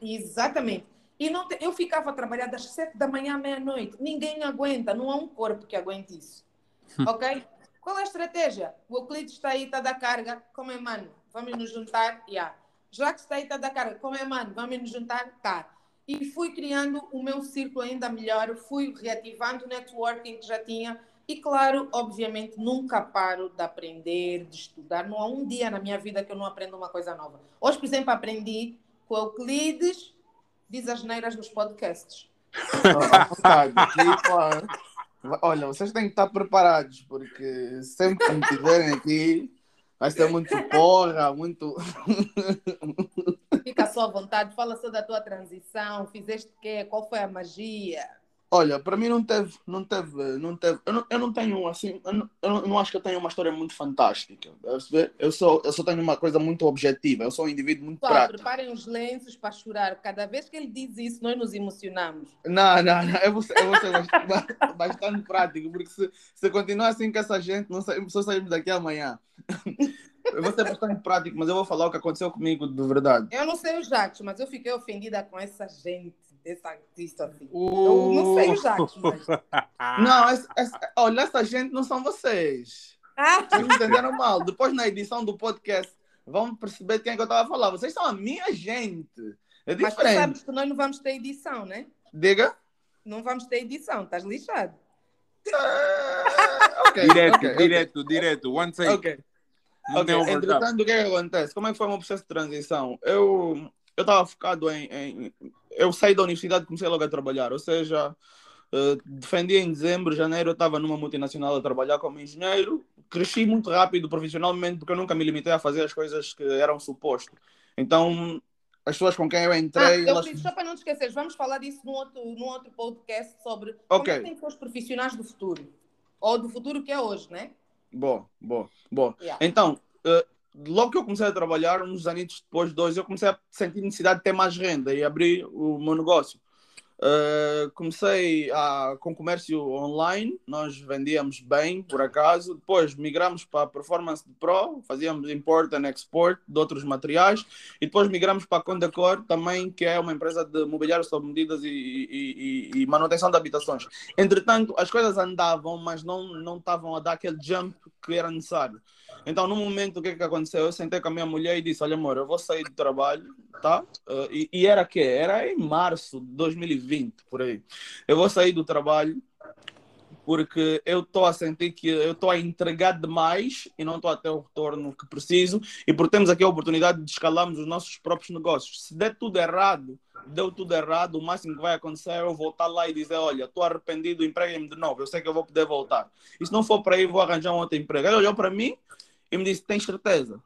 Exatamente. E não te... eu ficava a trabalhar das sete da manhã à meia-noite. Ninguém aguenta, não há um corpo que aguente isso. ok? Qual é a estratégia? O Euclides está aí, está da carga. Como é, mano? Vamos nos juntar? Yeah. Já que está aí, está da carga. Como é, mano? Vamos nos juntar? Tá. E fui criando o meu círculo ainda melhor. Fui reativando o networking que já tinha. E claro, obviamente, nunca paro de aprender, de estudar. Não há um dia na minha vida que eu não aprendo uma coisa nova. Hoje, por exemplo, aprendi com Euclides, diz as neiras nos podcasts. Olha, vocês têm que estar preparados, porque sempre que me tiverem aqui, vai ser muito porra, muito. Fica só à vontade, fala só da tua transição, fizeste o quê? Qual foi a magia? Olha, para mim não teve, não teve, não teve. Eu não, eu não tenho assim, eu não, eu não acho que eu tenho uma história muito fantástica. Eu só, eu só tenho uma coisa muito objetiva. Eu sou um indivíduo muito Pessoal, prático. preparem os lenços para chorar. Cada vez que ele diz isso, nós nos emocionamos. Não, não, não. Eu vou ser, eu vou ser bastante, bastante prático, porque se, se continuar assim com essa gente, não sei, só saímos daqui amanhã. Eu vou ser bastante prático, mas eu vou falar o que aconteceu comigo de verdade. Eu não sei o Jacques, mas eu fiquei ofendida com essa gente desse artista assim. Uh... Eu não sei o Jacques, mas. Não, essa, essa, olha, essa gente não são vocês. Ah. Vocês entenderam mal. Depois, na edição do podcast, vão perceber quem é que eu estava a falar. Vocês são a minha gente. É diferente. Mas tu sabes que nós não vamos ter edição, né? Diga. Não vamos ter edição, estás lixado. Uh, okay, direto, okay, direto, okay. direto. One take. Ok. ok, entretanto, o que é que acontece? Como é que foi o meu processo de transição? Eu eu estava focado em, em, Eu saí da universidade e comecei logo a trabalhar, ou seja, uh, defendi em dezembro, janeiro, eu estava numa multinacional a trabalhar como engenheiro. Cresci muito rápido profissionalmente porque eu nunca me limitei a fazer as coisas que eram suposto. Então, as pessoas com quem eu entrei. Ah, elas... Só para não te esquecer, vamos falar disso num outro, num outro podcast sobre okay. como é que tem que ser os profissionais do futuro. Ou do futuro que é hoje, né? Boa, boa, boa. Yeah. Então, uh, logo que eu comecei a trabalhar, uns anos depois, dois, eu comecei a sentir necessidade de ter mais renda e abrir o meu negócio. Uh, comecei a, com comércio online, nós vendíamos bem, por acaso. Depois migramos para Performance Pro, fazíamos import and export de outros materiais. E depois migramos para a Condecor, também, que é uma empresa de mobiliário sob medidas e, e, e, e, manutenção de habitações. Entretanto, as coisas andavam, mas não, não estavam a dar aquele jump que era necessário. Então, no momento, o que, é que aconteceu? Eu sentei com a minha mulher e disse: Olha, amor, eu vou sair do trabalho, tá? Uh, e, e, era que Era em março de 2020, por aí. Eu vou sair do trabalho porque eu estou a sentir que eu estou a entregar demais e não estou a ter o retorno que preciso. E porque temos aqui a oportunidade de escalarmos os nossos próprios negócios. Se der tudo errado, deu tudo errado, o máximo que vai acontecer é eu voltar lá e dizer: Olha, estou arrependido, empreguem-me de novo, eu sei que eu vou poder voltar. E se não for para aí, vou arranjar um outro emprego. Ele olhou para mim e me disse: Tens certeza?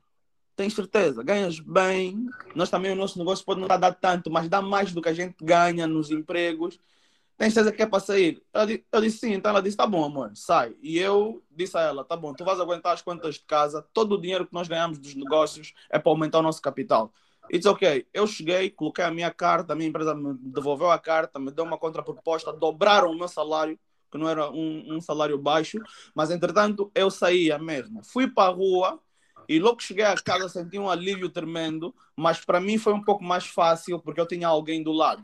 Tens certeza? Ganhas bem. Nós também, o nosso negócio pode não dar tanto, mas dá mais do que a gente ganha nos empregos. Tens certeza que é para sair? Eu disse sim, então ela disse: Tá bom, amor, sai. E eu disse a ela: Tá bom, tu vais aguentar as contas de casa, todo o dinheiro que nós ganhamos dos negócios é para aumentar o nosso capital. It's ok. Eu cheguei, coloquei a minha carta, a minha empresa me devolveu a carta, me deu uma contraproposta, dobraram o meu salário que não era um, um salário baixo, mas entretanto eu saía mesmo. Fui para a rua e logo que cheguei a casa senti um alívio tremendo, mas para mim foi um pouco mais fácil porque eu tinha alguém do lado.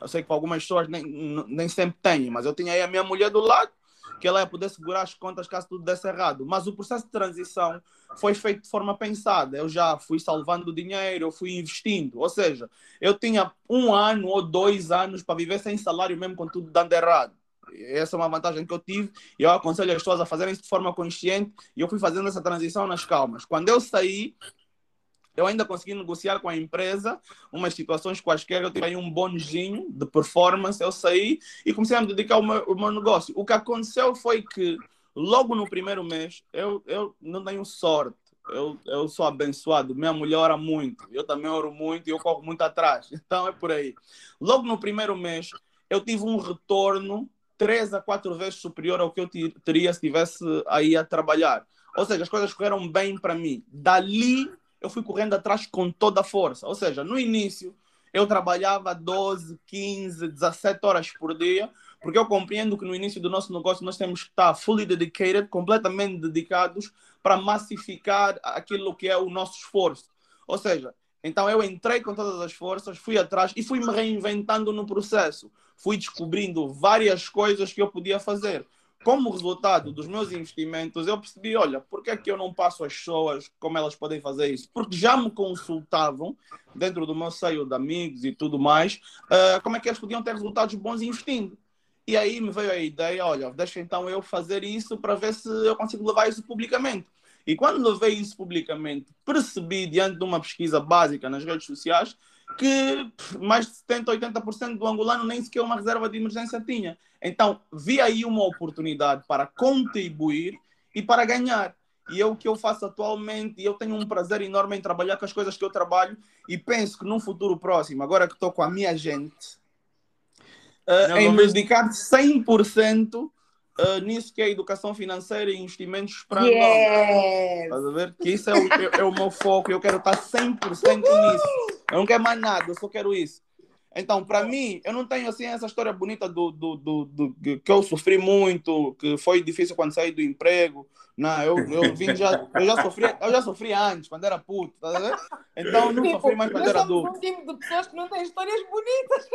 Eu sei que para algumas pessoas nem, nem sempre tem, mas eu tinha aí a minha mulher do lado, que ela ia poder segurar as contas caso tudo desse errado. Mas o processo de transição foi feito de forma pensada. Eu já fui salvando dinheiro, eu fui investindo. Ou seja, eu tinha um ano ou dois anos para viver sem salário mesmo com tudo dando errado. Essa é uma vantagem que eu tive e eu aconselho as pessoas a fazerem isso de forma consciente e eu fui fazendo essa transição nas calmas. Quando eu saí, eu ainda consegui negociar com a empresa umas situações quaisquer, eu tive um bônusinho de performance, eu saí e comecei a me dedicar ao meu, ao meu negócio. O que aconteceu foi que logo no primeiro mês, eu, eu não tenho sorte, eu, eu sou abençoado, minha mulher ora muito, eu também oro muito e eu corro muito atrás, então é por aí. Logo no primeiro mês, eu tive um retorno três a quatro vezes superior ao que eu teria se estivesse aí a trabalhar. Ou seja, as coisas correram bem para mim. Dali eu fui correndo atrás com toda a força. Ou seja, no início eu trabalhava 12, 15, 17 horas por dia, porque eu compreendo que no início do nosso negócio nós temos que estar fully dedicated, completamente dedicados para massificar aquilo que é o nosso esforço. Ou seja, então eu entrei com todas as forças, fui atrás e fui me reinventando no processo. Fui descobrindo várias coisas que eu podia fazer. Como resultado dos meus investimentos, eu percebi, olha, por que é que eu não passo as pessoas como elas podem fazer isso? Porque já me consultavam dentro do meu seio de amigos e tudo mais, uh, como é que eles podiam ter resultados bons investindo. E aí me veio a ideia, olha, deixa então eu fazer isso para ver se eu consigo levar isso publicamente. E quando levei isso publicamente, percebi, diante de uma pesquisa básica nas redes sociais, que mais de 70, 80% do angolano nem sequer uma reserva de emergência tinha. Então, vi aí uma oportunidade para contribuir e para ganhar. E é o que eu faço atualmente, e eu tenho um prazer enorme em trabalhar com as coisas que eu trabalho, e penso que num futuro próximo, agora que estou com a minha gente, uh, em me dedicar 100% uh, nisso que é educação financeira e investimentos para yes. Estás a ver? Que isso é o, é, é o meu foco, eu quero estar 100% nisso. Eu não quero mais nada, eu só quero isso. Então, para mim, eu não tenho assim essa história bonita do, do, do, do, que eu sofri muito, que foi difícil quando saí do emprego. Não, eu, eu vim já, eu já sofri, eu já sofri antes, quando era puto, tá vendo? Então não tipo, sofri mais quando era adulto. um time de pessoas que não têm histórias bonitas.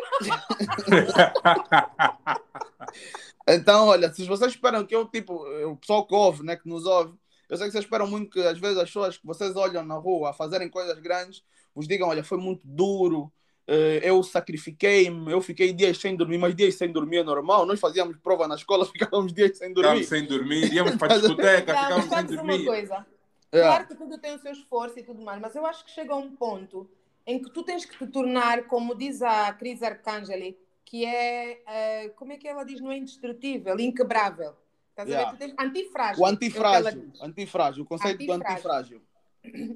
então, olha, se vocês esperam que eu, tipo, o pessoal que ouve, né, que nos ouve, eu sei que vocês esperam muito que às vezes as pessoas que vocês olham na rua a fazerem coisas grandes, vos digam, olha, foi muito duro, eh, eu sacrifiquei-me, eu fiquei dias sem dormir, mas dias sem dormir é normal. Nós fazíamos prova na escola, ficávamos dias sem dormir. Ficávamos sem dormir, íamos para a discoteca, não, ficávamos sem dormir. Uma coisa. É. Claro que tudo tem o seu esforço e tudo mais, mas eu acho que chega um ponto em que tu tens que te tornar, como diz a Cris Arcangeli, que é, uh, como é que ela diz, não é indestrutível, inquebrável. Estás yeah. a ver? Tens antifrágil. O antifrágil, é o antifrágil, o conceito antifrágil. do antifrágil.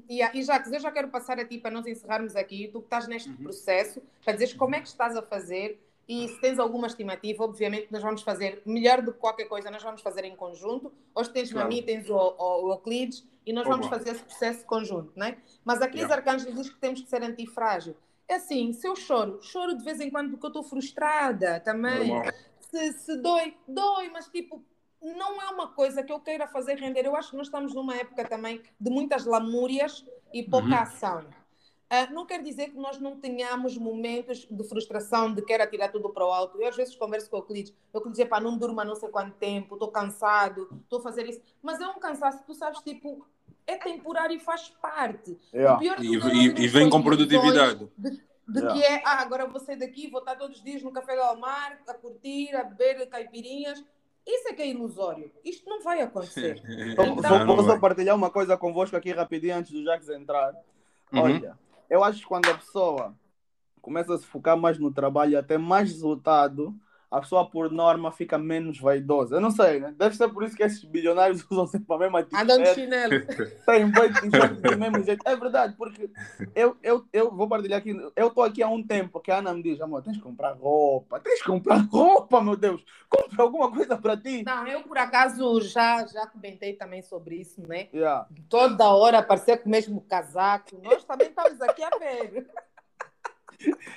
E, e Jacques, eu já quero passar a ti para nós encerrarmos aqui. Tu que estás neste uhum. processo, para dizeres como é que estás a fazer e se tens alguma estimativa, obviamente nós vamos fazer melhor do que qualquer coisa, nós vamos fazer em conjunto. Hoje tens claro. mim, tens o, o, o Euclides e nós vamos fazer esse processo conjunto, não é? Mas a Cris yeah. Arcângelo diz que temos que ser antifrágil. É assim, se eu choro, choro de vez em quando porque eu estou frustrada também. Se, se dói, dói, mas tipo, não é uma coisa que eu queira fazer render. Eu acho que nós estamos numa época também de muitas lamúrias e pouca uhum. ação. Uh, não quer dizer que nós não tenhamos momentos de frustração, de querer tirar tudo para o alto. Eu às vezes converso com o Euclides, o Euclides, pá, não durma não sei quanto tempo, estou cansado, estou a fazer isso. Mas é um cansaço, tu sabes, tipo, é temporário e faz parte. Yeah. e, e, e vem com produtividade. De, de yeah. que é, ah, agora vou sair daqui, vou estar todos os dias no Café do Almar, a curtir, a beber caipirinhas isso é que é ilusório. Isto não vai acontecer. então, vou, vou só partilhar uma coisa convosco aqui rapidinho antes do Jacques entrar. Uhum. Olha, eu acho que quando a pessoa começa a se focar mais no trabalho e até mais resultado, a pessoa, por norma, fica menos vaidosa. Eu não sei, né? Deve ser por isso que esses bilionários usam sempre a mesma t-shirt. Andam de chinelo. Tem do mesmo jeito. É verdade, porque eu, eu, eu vou partilhar aqui. Eu estou aqui há um tempo que a Ana me diz: amor, tens que comprar roupa. Tens que comprar roupa, meu Deus. Compra alguma coisa para ti. Não, eu por acaso já, já comentei também sobre isso, né? Yeah. Toda hora aparecer com o mesmo casaco. Nós também estamos aqui a ver.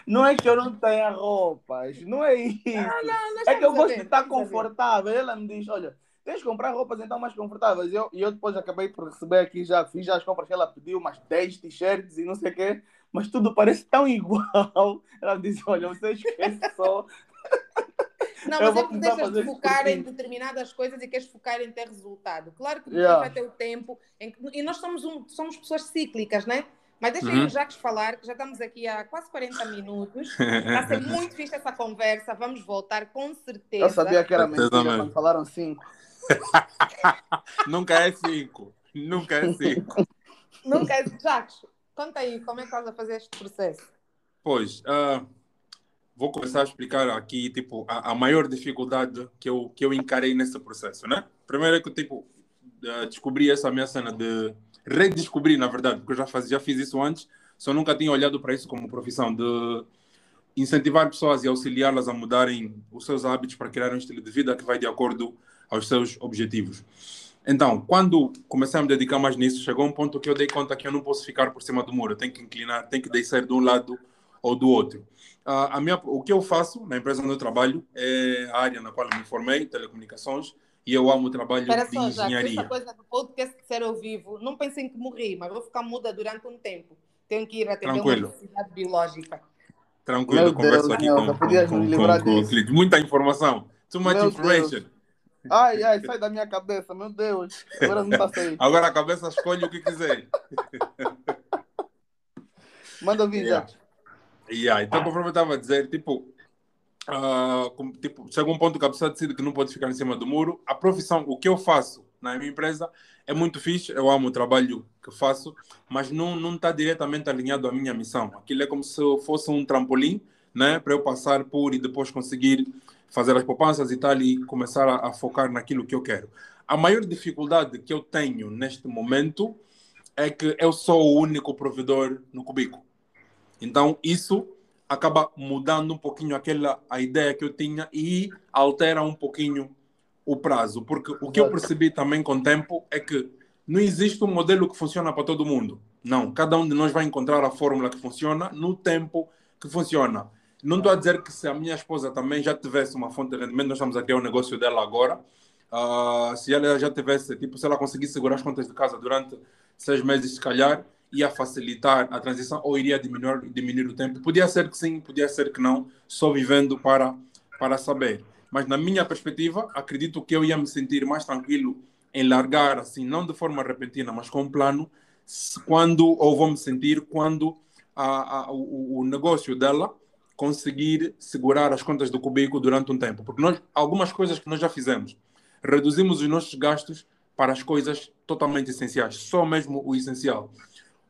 Não é que eu não tenha roupas, não é isso. Não, não, é que eu gosto de estar confortável. Ela me diz: olha, tens que comprar roupas então mais confortáveis. E eu, eu depois acabei por receber aqui, já fiz já as compras que ela pediu, umas 10 t-shirts e não sei o quê, mas tudo parece tão igual. Ela me disse: olha, você esquece só. Não, mas é que deixas de focar em determinadas coisas e queres focar em ter resultado. Claro que depois yeah. vai ter o tempo. Em. E nós somos, um, somos pessoas cíclicas, né? Mas deixa uhum. eu Jacques falar, que já estamos aqui há quase 40 minutos. Está a ser muito fixe essa conversa. Vamos voltar com certeza. Eu sabia que era mentira quando falaram cinco. Nunca é cinco. Nunca é cinco. Nunca é. Jacques, conta aí, como é que estás a fazer este processo? Pois, uh, vou começar a explicar aqui, tipo, a, a, maior dificuldade que eu, que eu encarei nesse processo, né? Primeiro é que, tipo, uh, descobri essa minha cena de redescobrir, na verdade, porque eu já, faz, já fiz isso antes, só nunca tinha olhado para isso como profissão, de incentivar pessoas e auxiliá-las a mudarem os seus hábitos para criar um estilo de vida que vai de acordo aos seus objetivos. Então, quando comecei a me dedicar mais nisso, chegou um ponto que eu dei conta que eu não posso ficar por cima do muro, eu tenho que inclinar, tenho que descer de um lado ou do outro. Uh, a minha, o que eu faço na empresa onde eu trabalho é a área na qual me formei, telecomunicações, e eu amo o trabalho Espera de só, engenharia. Já, essa coisa do podcast ser ao vivo, não pensem que morri, mas vou ficar muda durante um tempo. Tenho que ir atender Tranquilo. uma necessidade biológica. Tranquilo, Meu converso Deus, aqui com, com, com, com, com, Muita informação. Too much Meu information. Deus. Ai, ai, sai da minha cabeça, meu Deus. Agora não está saindo. Agora a cabeça escolhe o que quiser. Manda vir yeah. já. Yeah. Então, conforme eu estava a dizer, tipo, uh, tipo, chega um ponto que a pessoa decide que não pode ficar em cima do muro. A profissão, o que eu faço na minha empresa é muito fixe, eu amo o trabalho que faço, mas não não está diretamente alinhado à minha missão. Aquilo é como se fosse um trampolim, né, para eu passar por e depois conseguir fazer as poupanças e tal e começar a, a focar naquilo que eu quero. A maior dificuldade que eu tenho neste momento é que eu sou o único provedor no cubículo. Então, isso acaba mudando um pouquinho aquela a ideia que eu tinha e altera um pouquinho o prazo, porque o que eu percebi também com o tempo é que não existe um modelo que funciona para todo mundo. Não, cada um de nós vai encontrar a fórmula que funciona no tempo que funciona. Não estou a dizer que se a minha esposa também já tivesse uma fonte de rendimento, nós estamos a criar o um negócio dela agora, uh, se ela já tivesse, tipo, se ela conseguisse segurar as contas de casa durante seis meses, se calhar, ia facilitar a transição ou iria diminuir, diminuir o tempo. Podia ser que sim, podia ser que não, só vivendo para, para saber. Mas na minha perspectiva, acredito que eu ia me sentir mais tranquilo em largar, assim, não de forma repentina, mas com um plano, quando, ou vou me sentir quando a, a, o, o negócio dela conseguir segurar as contas do cubículo durante um tempo. Porque nós, algumas coisas que nós já fizemos, reduzimos os nossos gastos para as coisas totalmente essenciais, só mesmo o essencial.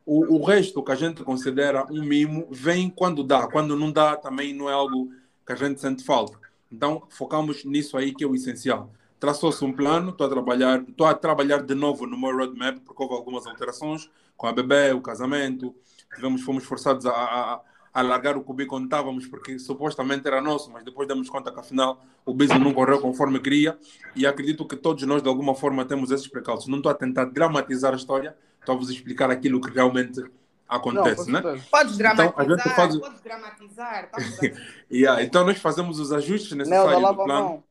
O, o resto que a gente considera um mimo vem quando dá, quando não dá também não é algo que a gente sente falta. Então, focamos nisso aí que é o essencial. Traçou-se um plano, estou a trabalhar, estou a trabalhar de novo no meu roadmap, porque houve algumas alterações com a bebê, o casamento. Tivemos, fomos forçados a, a, a largar o cubículo onde estávamos, porque supostamente era nosso, mas depois demos conta que afinal o business não correu conforme queria. E acredito que todos nós, de alguma forma, temos esses precalços. Não estou a tentar dramatizar a história, estou a vos explicar aquilo que realmente acontece, não, né? Podes dramatizar, então, faz... podes dramatizar. yeah, então nós fazemos os ajustes necessários Nelda, do plano.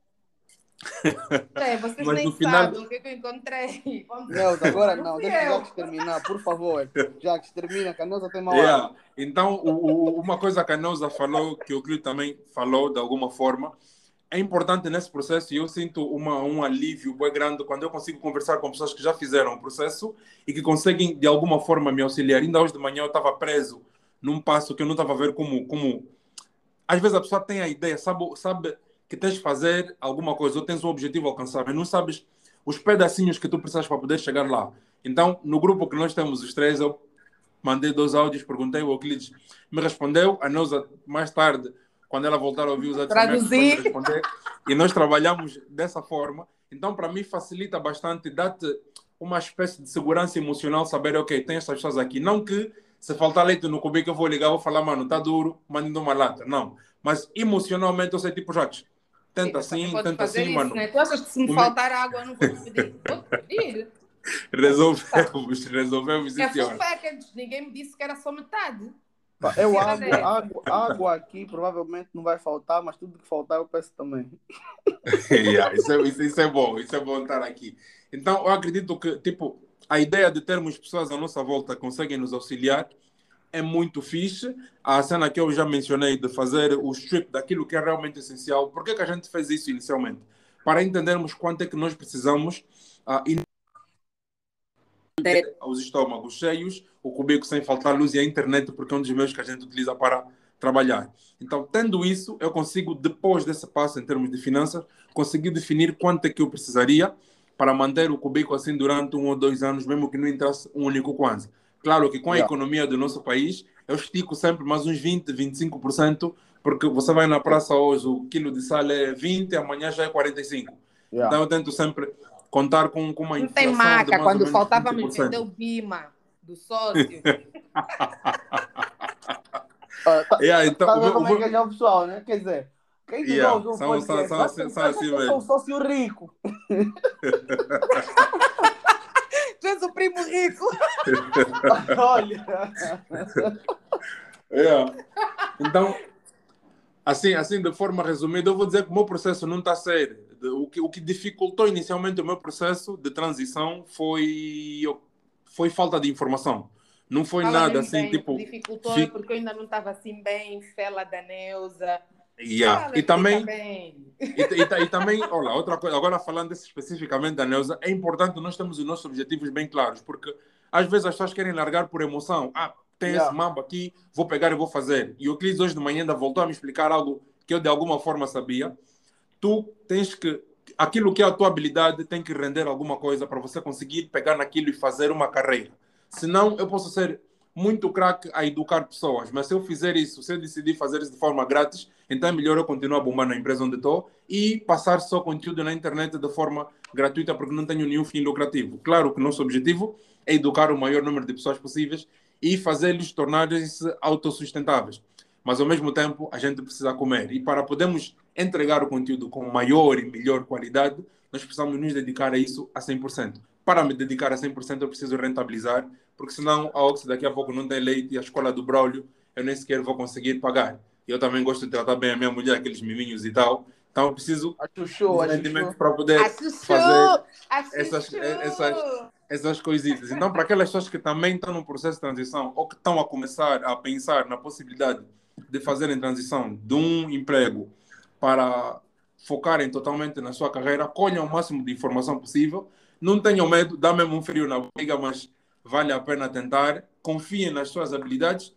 É, vocês Mas nem final... sabem o que, é que eu encontrei. Neuza, agora não, deixa o Jacques terminar, por favor. Jacques, termina, que a Neuza tem mal. Yeah. Então, o, o, uma coisa que a Neuza falou, que o Clio também falou de alguma forma, é importante nesse processo e eu sinto uma, um alívio bem grande quando eu consigo conversar com pessoas que já fizeram o processo e que conseguem de alguma forma me auxiliar. Ainda hoje de manhã eu estava preso num passo que eu não estava a ver como, como. Às vezes a pessoa tem a ideia, sabe, sabe que tens de fazer alguma coisa ou tens um objetivo a alcançar, mas não sabes os pedacinhos que tu precisas para poder chegar lá. Então, no grupo que nós temos os três, eu mandei dois áudios, perguntei, o Euclides me respondeu, a Neuza mais tarde quando ela voltar a ouvir os Traduzir. responder. E nós trabalhamos dessa forma. Então, para mim, facilita bastante, dá-te uma espécie de segurança emocional, saber, ok, tem estas pessoas aqui. Não que se faltar leite no cubículo, eu vou ligar, vou falar, mano, tá duro, mandando uma lata. Não. Mas emocionalmente eu sei, tipo, Jacques, tenta Sim, assim, tenta assim, isso, mano. Né? Tu achas que se me faltar água, eu não vou pedir? vou pedir. Resolvemos, resolvemos é full package, ninguém me disse que era só metade. Eu água, água, água aqui provavelmente não vai faltar, mas tudo que faltar eu peço também. yeah, isso, é, isso, isso, é bom, isso é bom estar aqui. Então, eu acredito que, tipo, a ideia de termos pessoas à nossa volta que conseguem nos auxiliar é muito fixe. A cena que eu já mencionei de fazer o strip daquilo que é realmente essencial. Por que, que a gente fez isso inicialmente? Para entendermos quanto é que nós precisamos uh, os estômagos cheios, o cubículo sem faltar luz e a internet, porque é um dos meios que a gente utiliza para trabalhar. Então, tendo isso, eu consigo, depois desse passo em termos de finanças, conseguir definir quanto é que eu precisaria para manter o cubículo assim durante um ou dois anos, mesmo que não entrasse um único quanto. Claro que com a yeah. economia do nosso país, eu estico sempre mais uns 20, 25%, porque você vai na praça hoje, o quilo de sal é 20, amanhã já é 45. Yeah. Então eu tento sempre contar com, com uma Não tem maca, quando faltava me vender o Bima do sócio. Ah, tá, yeah, então, tá vendo como é que é o pessoal, né? Quer dizer, quem yeah, são, são, são, são, assim, são assim mesmo. Sou sócio rico. tu és o primo rico. Olha. Yeah. Então, assim, assim, de forma resumida, eu vou dizer que o meu processo não está a ser o que, o que dificultou inicialmente o meu processo de transição foi, foi falta de informação. Não foi Fala nada assim, bem, tipo. Dificultou fi... porque eu ainda não estava assim bem, fela da Neuza. Yeah. e também e, e, e, também olha outra coisa agora falando especificamente da Neuza é importante nós termos os nossos objetivos bem claros porque às vezes as pessoas querem largar por emoção ah tem yeah. esse mambo aqui vou pegar e vou fazer e o Clis hoje de manhã ainda voltou a me explicar algo que eu de alguma forma sabia, tu tens que aquilo que é a tua habilidade tem que render alguma coisa para você conseguir pegar naquilo e fazer uma carreira. Senão eu posso ser muito craque a educar pessoas, mas se eu fizer isso, se eu decidir fazer isso de forma grátis, então é melhor eu continuar a bombar na empresa onde estou e passar só conteúdo na internet de forma gratuita porque não tenho nenhum fim lucrativo. Claro que nosso objetivo é educar o maior número de pessoas possíveis e fazê-los tornarem-se autossustentáveis. Mas ao mesmo tempo a gente precisa comer e para podermos entregar o conteúdo com maior e melhor qualidade, nós precisamos nos dedicar a isso a 100%. Para me dedicar a 100%, eu preciso rentabilizar, porque senão a Ox daqui a pouco não tem leite e a escola do Braulio eu nem sequer vou conseguir pagar. Eu também gosto de tratar bem a minha mulher, aqueles miminhos e tal. Então eu preciso Achuchou, de rendimento para poder fazer essas, essas, essas coisitas. Então, para aquelas pessoas que também estão no processo de transição ou que estão a começar a pensar na possibilidade de fazerem transição de um emprego para focarem totalmente na sua carreira, colham o máximo de informação possível, não tenham medo, dá mesmo um frio na barriga, mas vale a pena tentar, confiem nas suas habilidades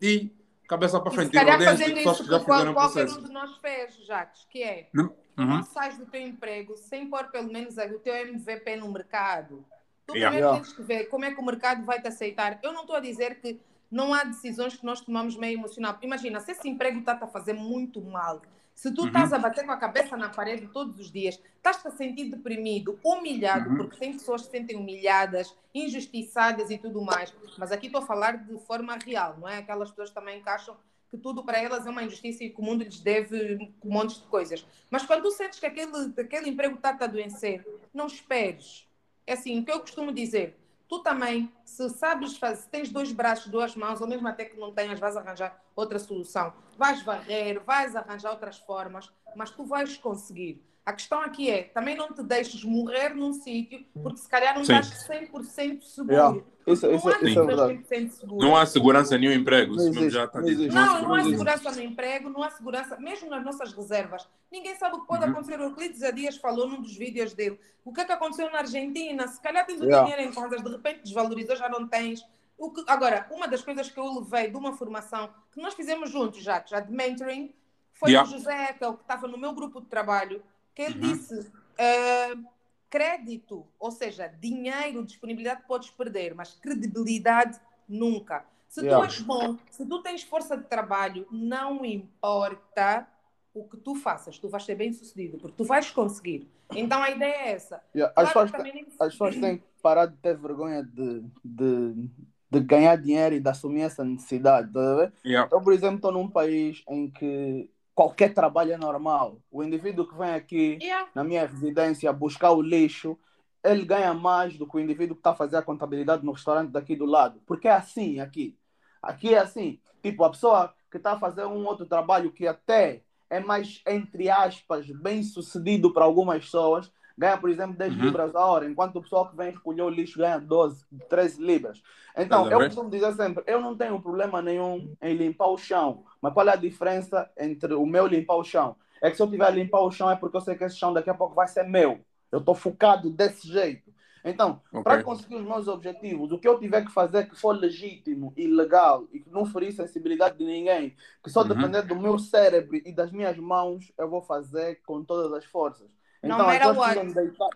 e cabeça para frente. E se calhar fazendo isso que qual, qualquer um de nós fez, Jacques, que é, uhum. não sais do teu emprego sem pôr pelo menos o teu MVP no mercado. Tu yeah. primeiro tens que ver como é que o mercado vai te aceitar. Eu não estou a dizer que não há decisões que nós tomamos meio emocional. Imagina, se esse emprego está a fazer muito mal, se tu uhum. estás a bater com a cabeça na parede todos os dias, estás-te a sentir deprimido, humilhado, uhum. porque tem pessoas que se sentem humilhadas, injustiçadas e tudo mais. Mas aqui estou a falar de forma real, não é? Aquelas pessoas também que acham que tudo para elas é uma injustiça e que o mundo lhes deve um monte de coisas. Mas quando tu sentes que aquele, aquele emprego está-te a adoecer, não esperes. É assim, o que eu costumo dizer, tu também, se sabes fazer, se tens dois braços, duas mãos, ou mesmo até que não tenhas, vais arranjar outra solução. Vais varrer, vais arranjar outras formas, mas tu vais conseguir. A questão aqui é, também não te deixes morrer num sítio, porque se calhar não Sim. estás 100% seguro. Yeah. Isso, não, isso, há isso é seguro. não há segurança nenhum emprego. Não existe, já está não, existe. não, não há segurança no emprego, não há segurança, mesmo nas nossas reservas. Ninguém sabe o que pode uhum. acontecer. O Euclides há dias falou num dos vídeos dele. O que é que aconteceu na Argentina? Se calhar tens o yeah. dinheiro em contas, de repente desvalorizou, já não tens. O que, agora, uma das coisas que eu levei de uma formação que nós fizemos juntos já, já de mentoring, foi yeah. o José, que é o que estava no meu grupo de trabalho, que ele uhum. disse: uh, crédito, ou seja, dinheiro, disponibilidade podes perder, mas credibilidade nunca. Se yeah. tu és bom, se tu tens força de trabalho, não importa o que tu faças, tu vais ser bem sucedido, porque tu vais conseguir. Então a ideia é essa. Yeah. As, claro pessoas, nem... as pessoas têm que parar de ter vergonha de, de, de ganhar dinheiro e de assumir essa necessidade. Tá yeah. Eu, por exemplo, estou num país em que qualquer trabalho é normal. O indivíduo que vem aqui yeah. na minha residência buscar o lixo, ele ganha mais do que o indivíduo que está a fazer a contabilidade no restaurante daqui do lado. Porque é assim aqui. Aqui é assim. Tipo, a pessoa que está a fazer um outro trabalho que até é mais, entre aspas, bem sucedido para algumas pessoas, ganha, por exemplo, 10 uhum. libras a hora, enquanto o pessoal que vem recolher o lixo ganha 12, 13 libras. Então, eu costumo dizer sempre, eu não tenho problema nenhum em limpar o chão, mas qual é a diferença entre o meu limpar o chão? É que se eu tiver a limpar o chão é porque eu sei que esse chão daqui a pouco vai ser meu. Eu estou focado desse jeito. Então, okay. para conseguir os meus objetivos, o que eu tiver que fazer que for legítimo e legal e que não ferir sensibilidade de ninguém, que só uhum. depender do meu cérebro e das minhas mãos, eu vou fazer com todas as forças. Então, no matter what. Deitar...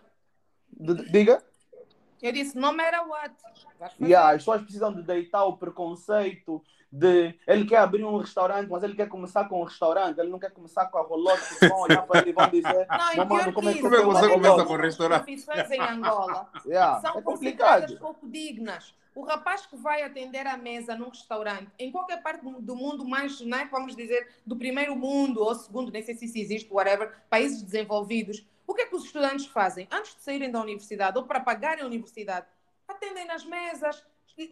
Diga? Eu disse, no matter what. Yeah, as pessoas precisam de deitar o preconceito de ele quer abrir um restaurante, mas ele quer começar com um restaurante, ele não quer começar com a rolote, que vão olhar para ele e vão dizer não, mano, como é que você começa com o restaurante? profissões em Angola yeah, são é consideradas pouco dignas. O rapaz que vai atender a mesa num restaurante, em qualquer parte do mundo, mais, né, vamos dizer, do primeiro mundo ou segundo, nem sei se isso existe, whatever, países desenvolvidos, o que é que os estudantes fazem? Antes de saírem da universidade ou para pagarem a universidade, atendem nas mesas,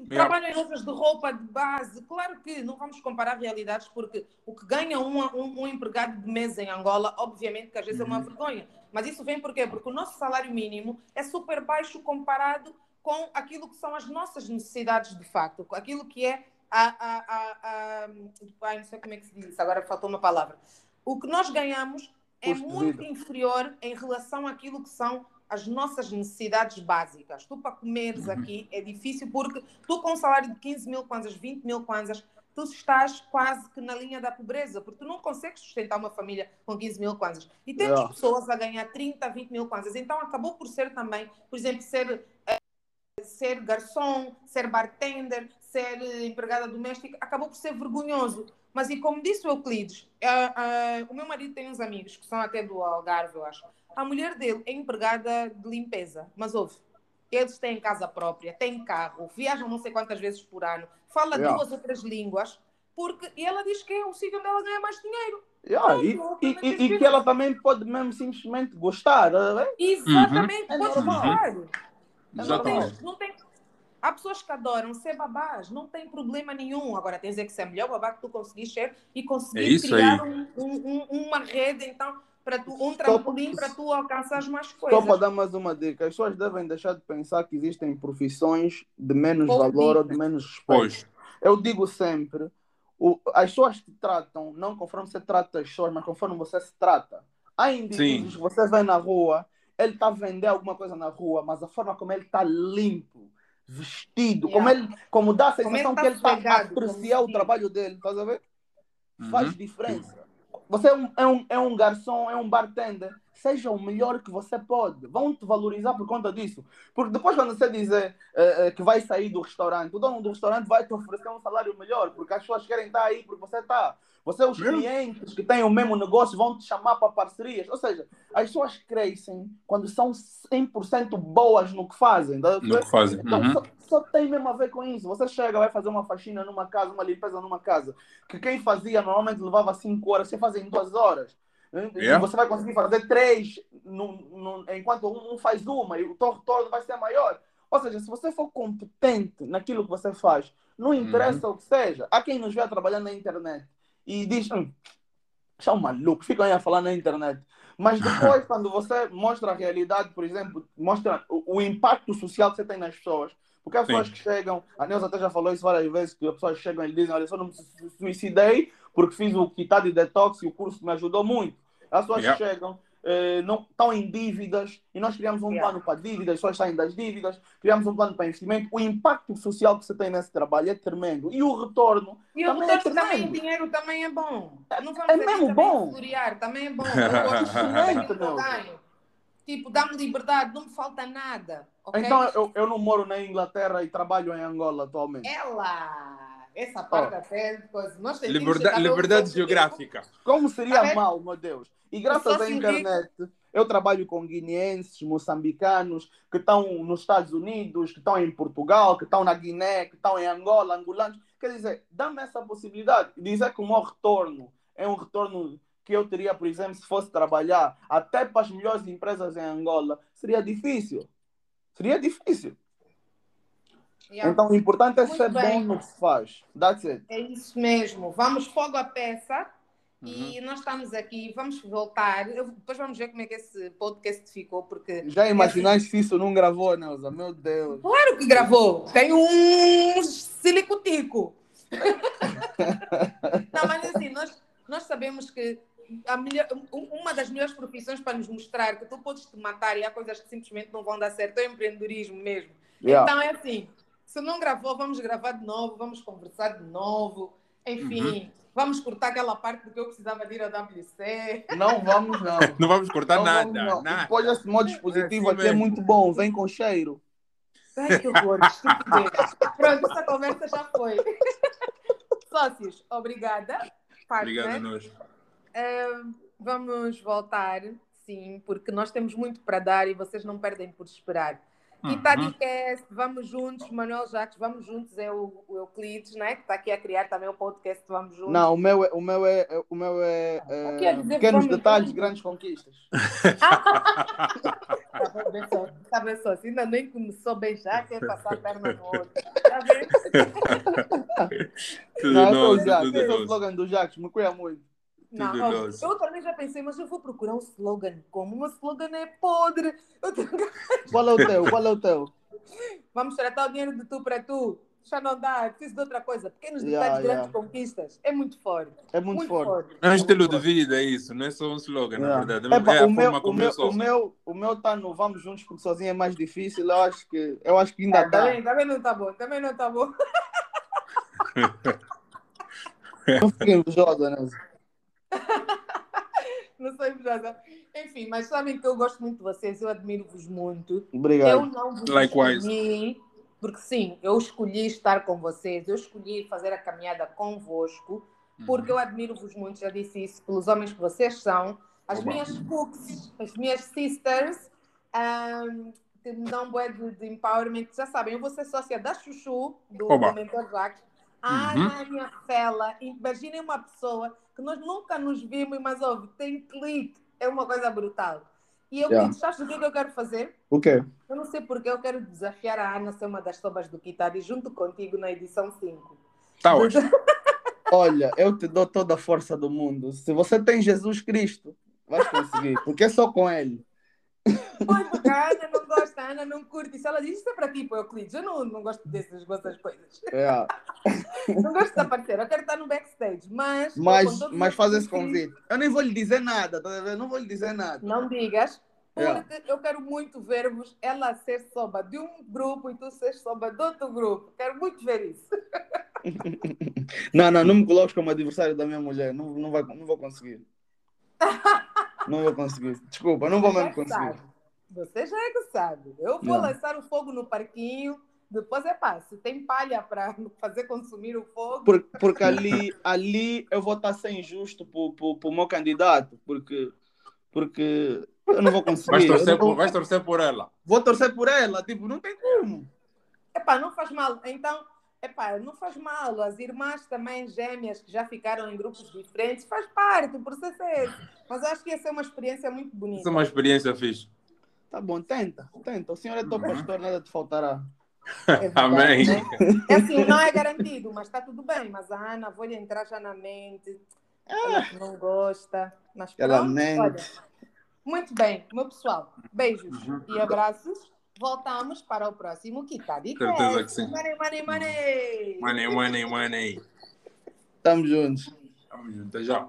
trabalham em lojas de roupa de base. Claro que não vamos comparar realidades, porque o que ganha um, um, um empregado de mesa em Angola, obviamente que às vezes uhum. é uma uhum. vergonha. Mas isso vem por quê? Porque o nosso salário mínimo é super baixo comparado com aquilo que são as nossas necessidades de facto, aquilo que é a, a, a, a, ai, não sei como é que se diz, agora faltou uma palavra. O que nós ganhamos é muito inferior em relação àquilo que são as nossas necessidades básicas. Tu, para comeres uhum. aqui, é difícil porque tu, com um salário de 15 mil kwanzas, 20 mil kwanzas, tu estás quase que na linha da pobreza, porque tu não consegues sustentar uma família com 15 mil kwanzas. E temos Yeah. pessoas a ganhar 30, 20 mil kwanzas. Então acabou por ser também, por exemplo, ser, eh, ser garçom, ser bartender, ser eh, empregada doméstica, acabou por ser vergonhoso. Mas e como disse o Euclides, ah, ah, o meu marido tem uns amigos que são até do Algarve, eu acho. A mulher dele é empregada de limpeza, mas ouve, eles têm casa própria, têm carro, viajam não sei quantas vezes por ano, fala Yeah. duas ou três línguas, porque e ela diz que é o sítio onde ela ganha mais dinheiro. Yeah, e, e, e, e que ela também pode mesmo simplesmente gostar, tá? Exatamente, Uhum. pode normal. gostar. Não Exatamente. tem, não tem... Há pessoas que adoram ser babás, não tem problema nenhum. Agora tens é que ser a melhor babá que tu conseguis ser e conseguir É criar um- um- um- uma rede, então, para tu, um trampolim para tu alcançares mais Só coisas. para dar mais uma dica, as pessoas devem deixar de pensar que existem profissões de menos Pouco valor ou dignas. de menos respeito. Pois. Eu digo sempre, o- as pessoas te tratam não conforme você trata as pessoas, mas conforme você se trata. Há indivíduos que você vê na rua, ele está a vender alguma coisa na rua, mas a forma como ele está limpo, vestido, como, Yeah. ele, como dá a Como ele sensação tá que ele está a apreciar como o trabalho dele, estás a ver? Uhum. Faz diferença. Você é um, é, um, é um garçom, é um bartender. Seja o melhor que você pode. Vão te valorizar por conta disso. Porque depois, quando você dizer eh, eh, que vai sair do restaurante, o dono do restaurante vai te oferecer um salário melhor, porque as pessoas querem estar aí porque você está. Você, os clientes que têm o mesmo negócio vão te chamar para parcerias. Ou seja, as pessoas crescem quando são 100% boas no que fazem. tá No que fazem. Então, Uhum. só, só tem mesmo a ver com isso. Você chega, vai fazer uma faxina numa casa, uma limpeza numa casa, que quem fazia normalmente levava 5 horas, você faz em 2 horas. E Yeah. você vai conseguir fazer três no, no- enquanto um faz uma e o teu retorno vai ser maior. Ou seja, se você for competente naquilo que você faz, não interessa o que seja. Há quem nos vê trabalhando na internet e diz: hum, são malucos, ficam aí a falar na internet. Mas depois, quando você mostra a realidade, por exemplo, mostra o, o impacto social que você tem nas pessoas, porque as Sim. pessoas que chegam, a Neuza até já falou isso várias vezes, que as pessoas chegam e dizem, olha, eu só não me su- suicidei porque fiz o Kitá de Detox e o curso me ajudou muito. As pessoas Yeah. que chegam eh, não, estão em dívidas e nós criamos um Yeah. plano para dívidas, as pessoas saem das dívidas, criamos um plano para investimento. O impacto social que você tem nesse trabalho é tremendo. E o retorno E o também é retorno também, tremendo. dinheiro também é bom. Não vamos é mesmo também bom. florear, também é bom. Eu gosto Excelente, do que eu meu. ganho. Tipo, dá-me liberdade, não me falta nada. ok? Então eu, eu não moro na Inglaterra e trabalho em Angola atualmente. Ela! Essa parte até coisa. Nós sentimos Liberdade, geográfica. Como seria Ah, é? mal, meu Deus? E graças à internet, eu trabalho com guineenses, moçambicanos, que estão nos Estados Unidos, que estão em Portugal, que estão na Guiné, que estão em Angola, angolanos. Quer dizer, dá-me essa possibilidade. Dizer que o meu retorno é um retorno que eu teria, por exemplo, se fosse trabalhar até para as melhores empresas em Angola, seria difícil. Seria difícil. Yeah. Então, o importante é Muito ser bem. bom no que se faz. That's it. É isso mesmo. Vamos fogo à peça. Uhum. E nós estamos aqui, vamos voltar. Eu- depois vamos ver como é que esse podcast ficou, porque Já imaginaste se isso não gravou, Neuza? Meu Deus. claro que gravou. Tem um silicutico. Não, mas assim, nós, nós sabemos que a melhor- um- uma das melhores profissões para nos mostrar que tu podes te matar e há coisas que simplesmente não vão dar certo é o empreendedorismo mesmo. Yeah. Então é assim, se não gravou, vamos gravar de novo, vamos conversar de novo, enfim, vamos cortar aquela parte do que eu precisava de ir a WC. Não vamos, não. Não vamos cortar Não nada. vamos, não. Nada. Depois esse modo dispositivo É assim aqui é mesmo. muito bom, vem com cheiro. Ai, que horror. Pronto, essa conversa já foi. Sócios, obrigada. Obrigado a nós. Ah, vamos voltar, sim, porque nós temos muito para dar e vocês não perdem por esperar. Uhum. Itadicast, vamos juntos, Manuel Jacques, vamos juntos, é o, o Euclides, né? que está aqui a criar também o podcast Vamos Juntos. Não, o meu é, o meu é, é- o meu é, é, O é dizer pequenos detalhes, juntos? grandes conquistas. Tá bem só, tá bem só, se ainda nem começou a beijar, quer passar a perna no outro. Tá bem? Tudo Não, eu sou o nosso, é o slogan do Jacques, me cuida muito. Não, eu também já pensei, mas eu vou procurar um slogan como? Um slogan é podre. Tenho Qual é o teu? Qual é o teu? Vamos tratar o dinheiro de tu para tu. Já não dá, preciso de outra coisa. Pequenos Yeah, detalhes, yeah. grandes conquistas. É muito forte. É muito, forte. É um estilo muito de forte. vida, é isso. Não é só um slogan, na Yeah. verdade. Epa, É a o, meu, forma o, como meu, eu sou. o, meu, o meu tá no Vamos Juntos porque sozinho é mais difícil. Eu acho que, eu acho que ainda Ah, dá. também, também não tá bom, também não tá bom. Não fiquei invejosa, Nelson. Não invejosa. Enfim, mas sabem que eu gosto muito de vocês, eu admiro-vos muito. Eu Obrigado. não vos Likewise. escolhi, porque sim, eu escolhi estar com vocês, eu escolhi fazer a caminhada convosco, porque eu admiro-vos muito, já disse isso, pelos homens que vocês são, as Oba. minhas cooks, as minhas sisters, ahm, que me dão um de, de empowerment, já sabem, eu vou ser sócia da Chuchu, do, Oba. do Mentor Jacques, Uhum. Ana é minha fela, imaginem uma pessoa que nós nunca nos vimos, mas ouve, tem clique, é uma coisa brutal. E eu Yeah. sabes o que é que eu quero fazer? O quê? Eu não sei porque eu quero desafiar a Ana a ser uma das sobas do Kitari junto contigo na edição 5. Tá hoje. Olha, eu te dou toda a força do mundo. Se você tem Jesus Cristo, vais conseguir. Porque é só com Ele. Pois, porque a Ana não a Ana não curte. Se ela diz isso é para ti, pô, Euclides. Eu não, não gosto dessas, dessas coisas. É. Não gosto de aparecer. Eu quero estar no backstage. Mas, Mas, mas faz esse convite. Eu nem vou lhe dizer nada, tá? Não vou lhe dizer nada. Não digas. Yeah. Porque eu quero muito ver-vos, ela ser soba de um grupo e tu ser soba de outro grupo. Quero muito ver isso. Não, não, não me coloques como adversário da minha mulher. Não, não, vai, não vou conseguir. Não vou conseguir. Desculpa, não vou mesmo conseguir. Sabe. Você já é que sabe. Eu vou lançar o fogo no parquinho. Depois é pá, se tem palha para fazer consumir o fogo. Por- porque ali, ali eu vou estar sem justo para o meu candidato. Porque, porque eu não vou conseguir. Vais torcer, não por, vais torcer por ela. vou torcer por ela. Tipo, não tem como. Epá, não faz mal. Então, epá, não faz mal. As irmãs também gêmeas que já ficaram em grupos diferentes, faz parte, o processo é esse. Mas eu acho que ia ser uma experiência muito Isso bonita. é uma experiência fixe. Tá bom, tenta, tenta. O senhor é teu Uhum. pastor, nada te faltará. É Amém. né? É assim, não é garantido, mas está tudo bem. Mas a Ana, vou lhe entrar já na mente. Ela que não gosta. Mas Ela mente. olha. Muito bem, meu pessoal. Beijos Uhum. e abraços. Voltamos para o próximo Kitadi Certeza que sim. Money, money, money. Money, money, money. Tamo juntos. Tamo junto, até já.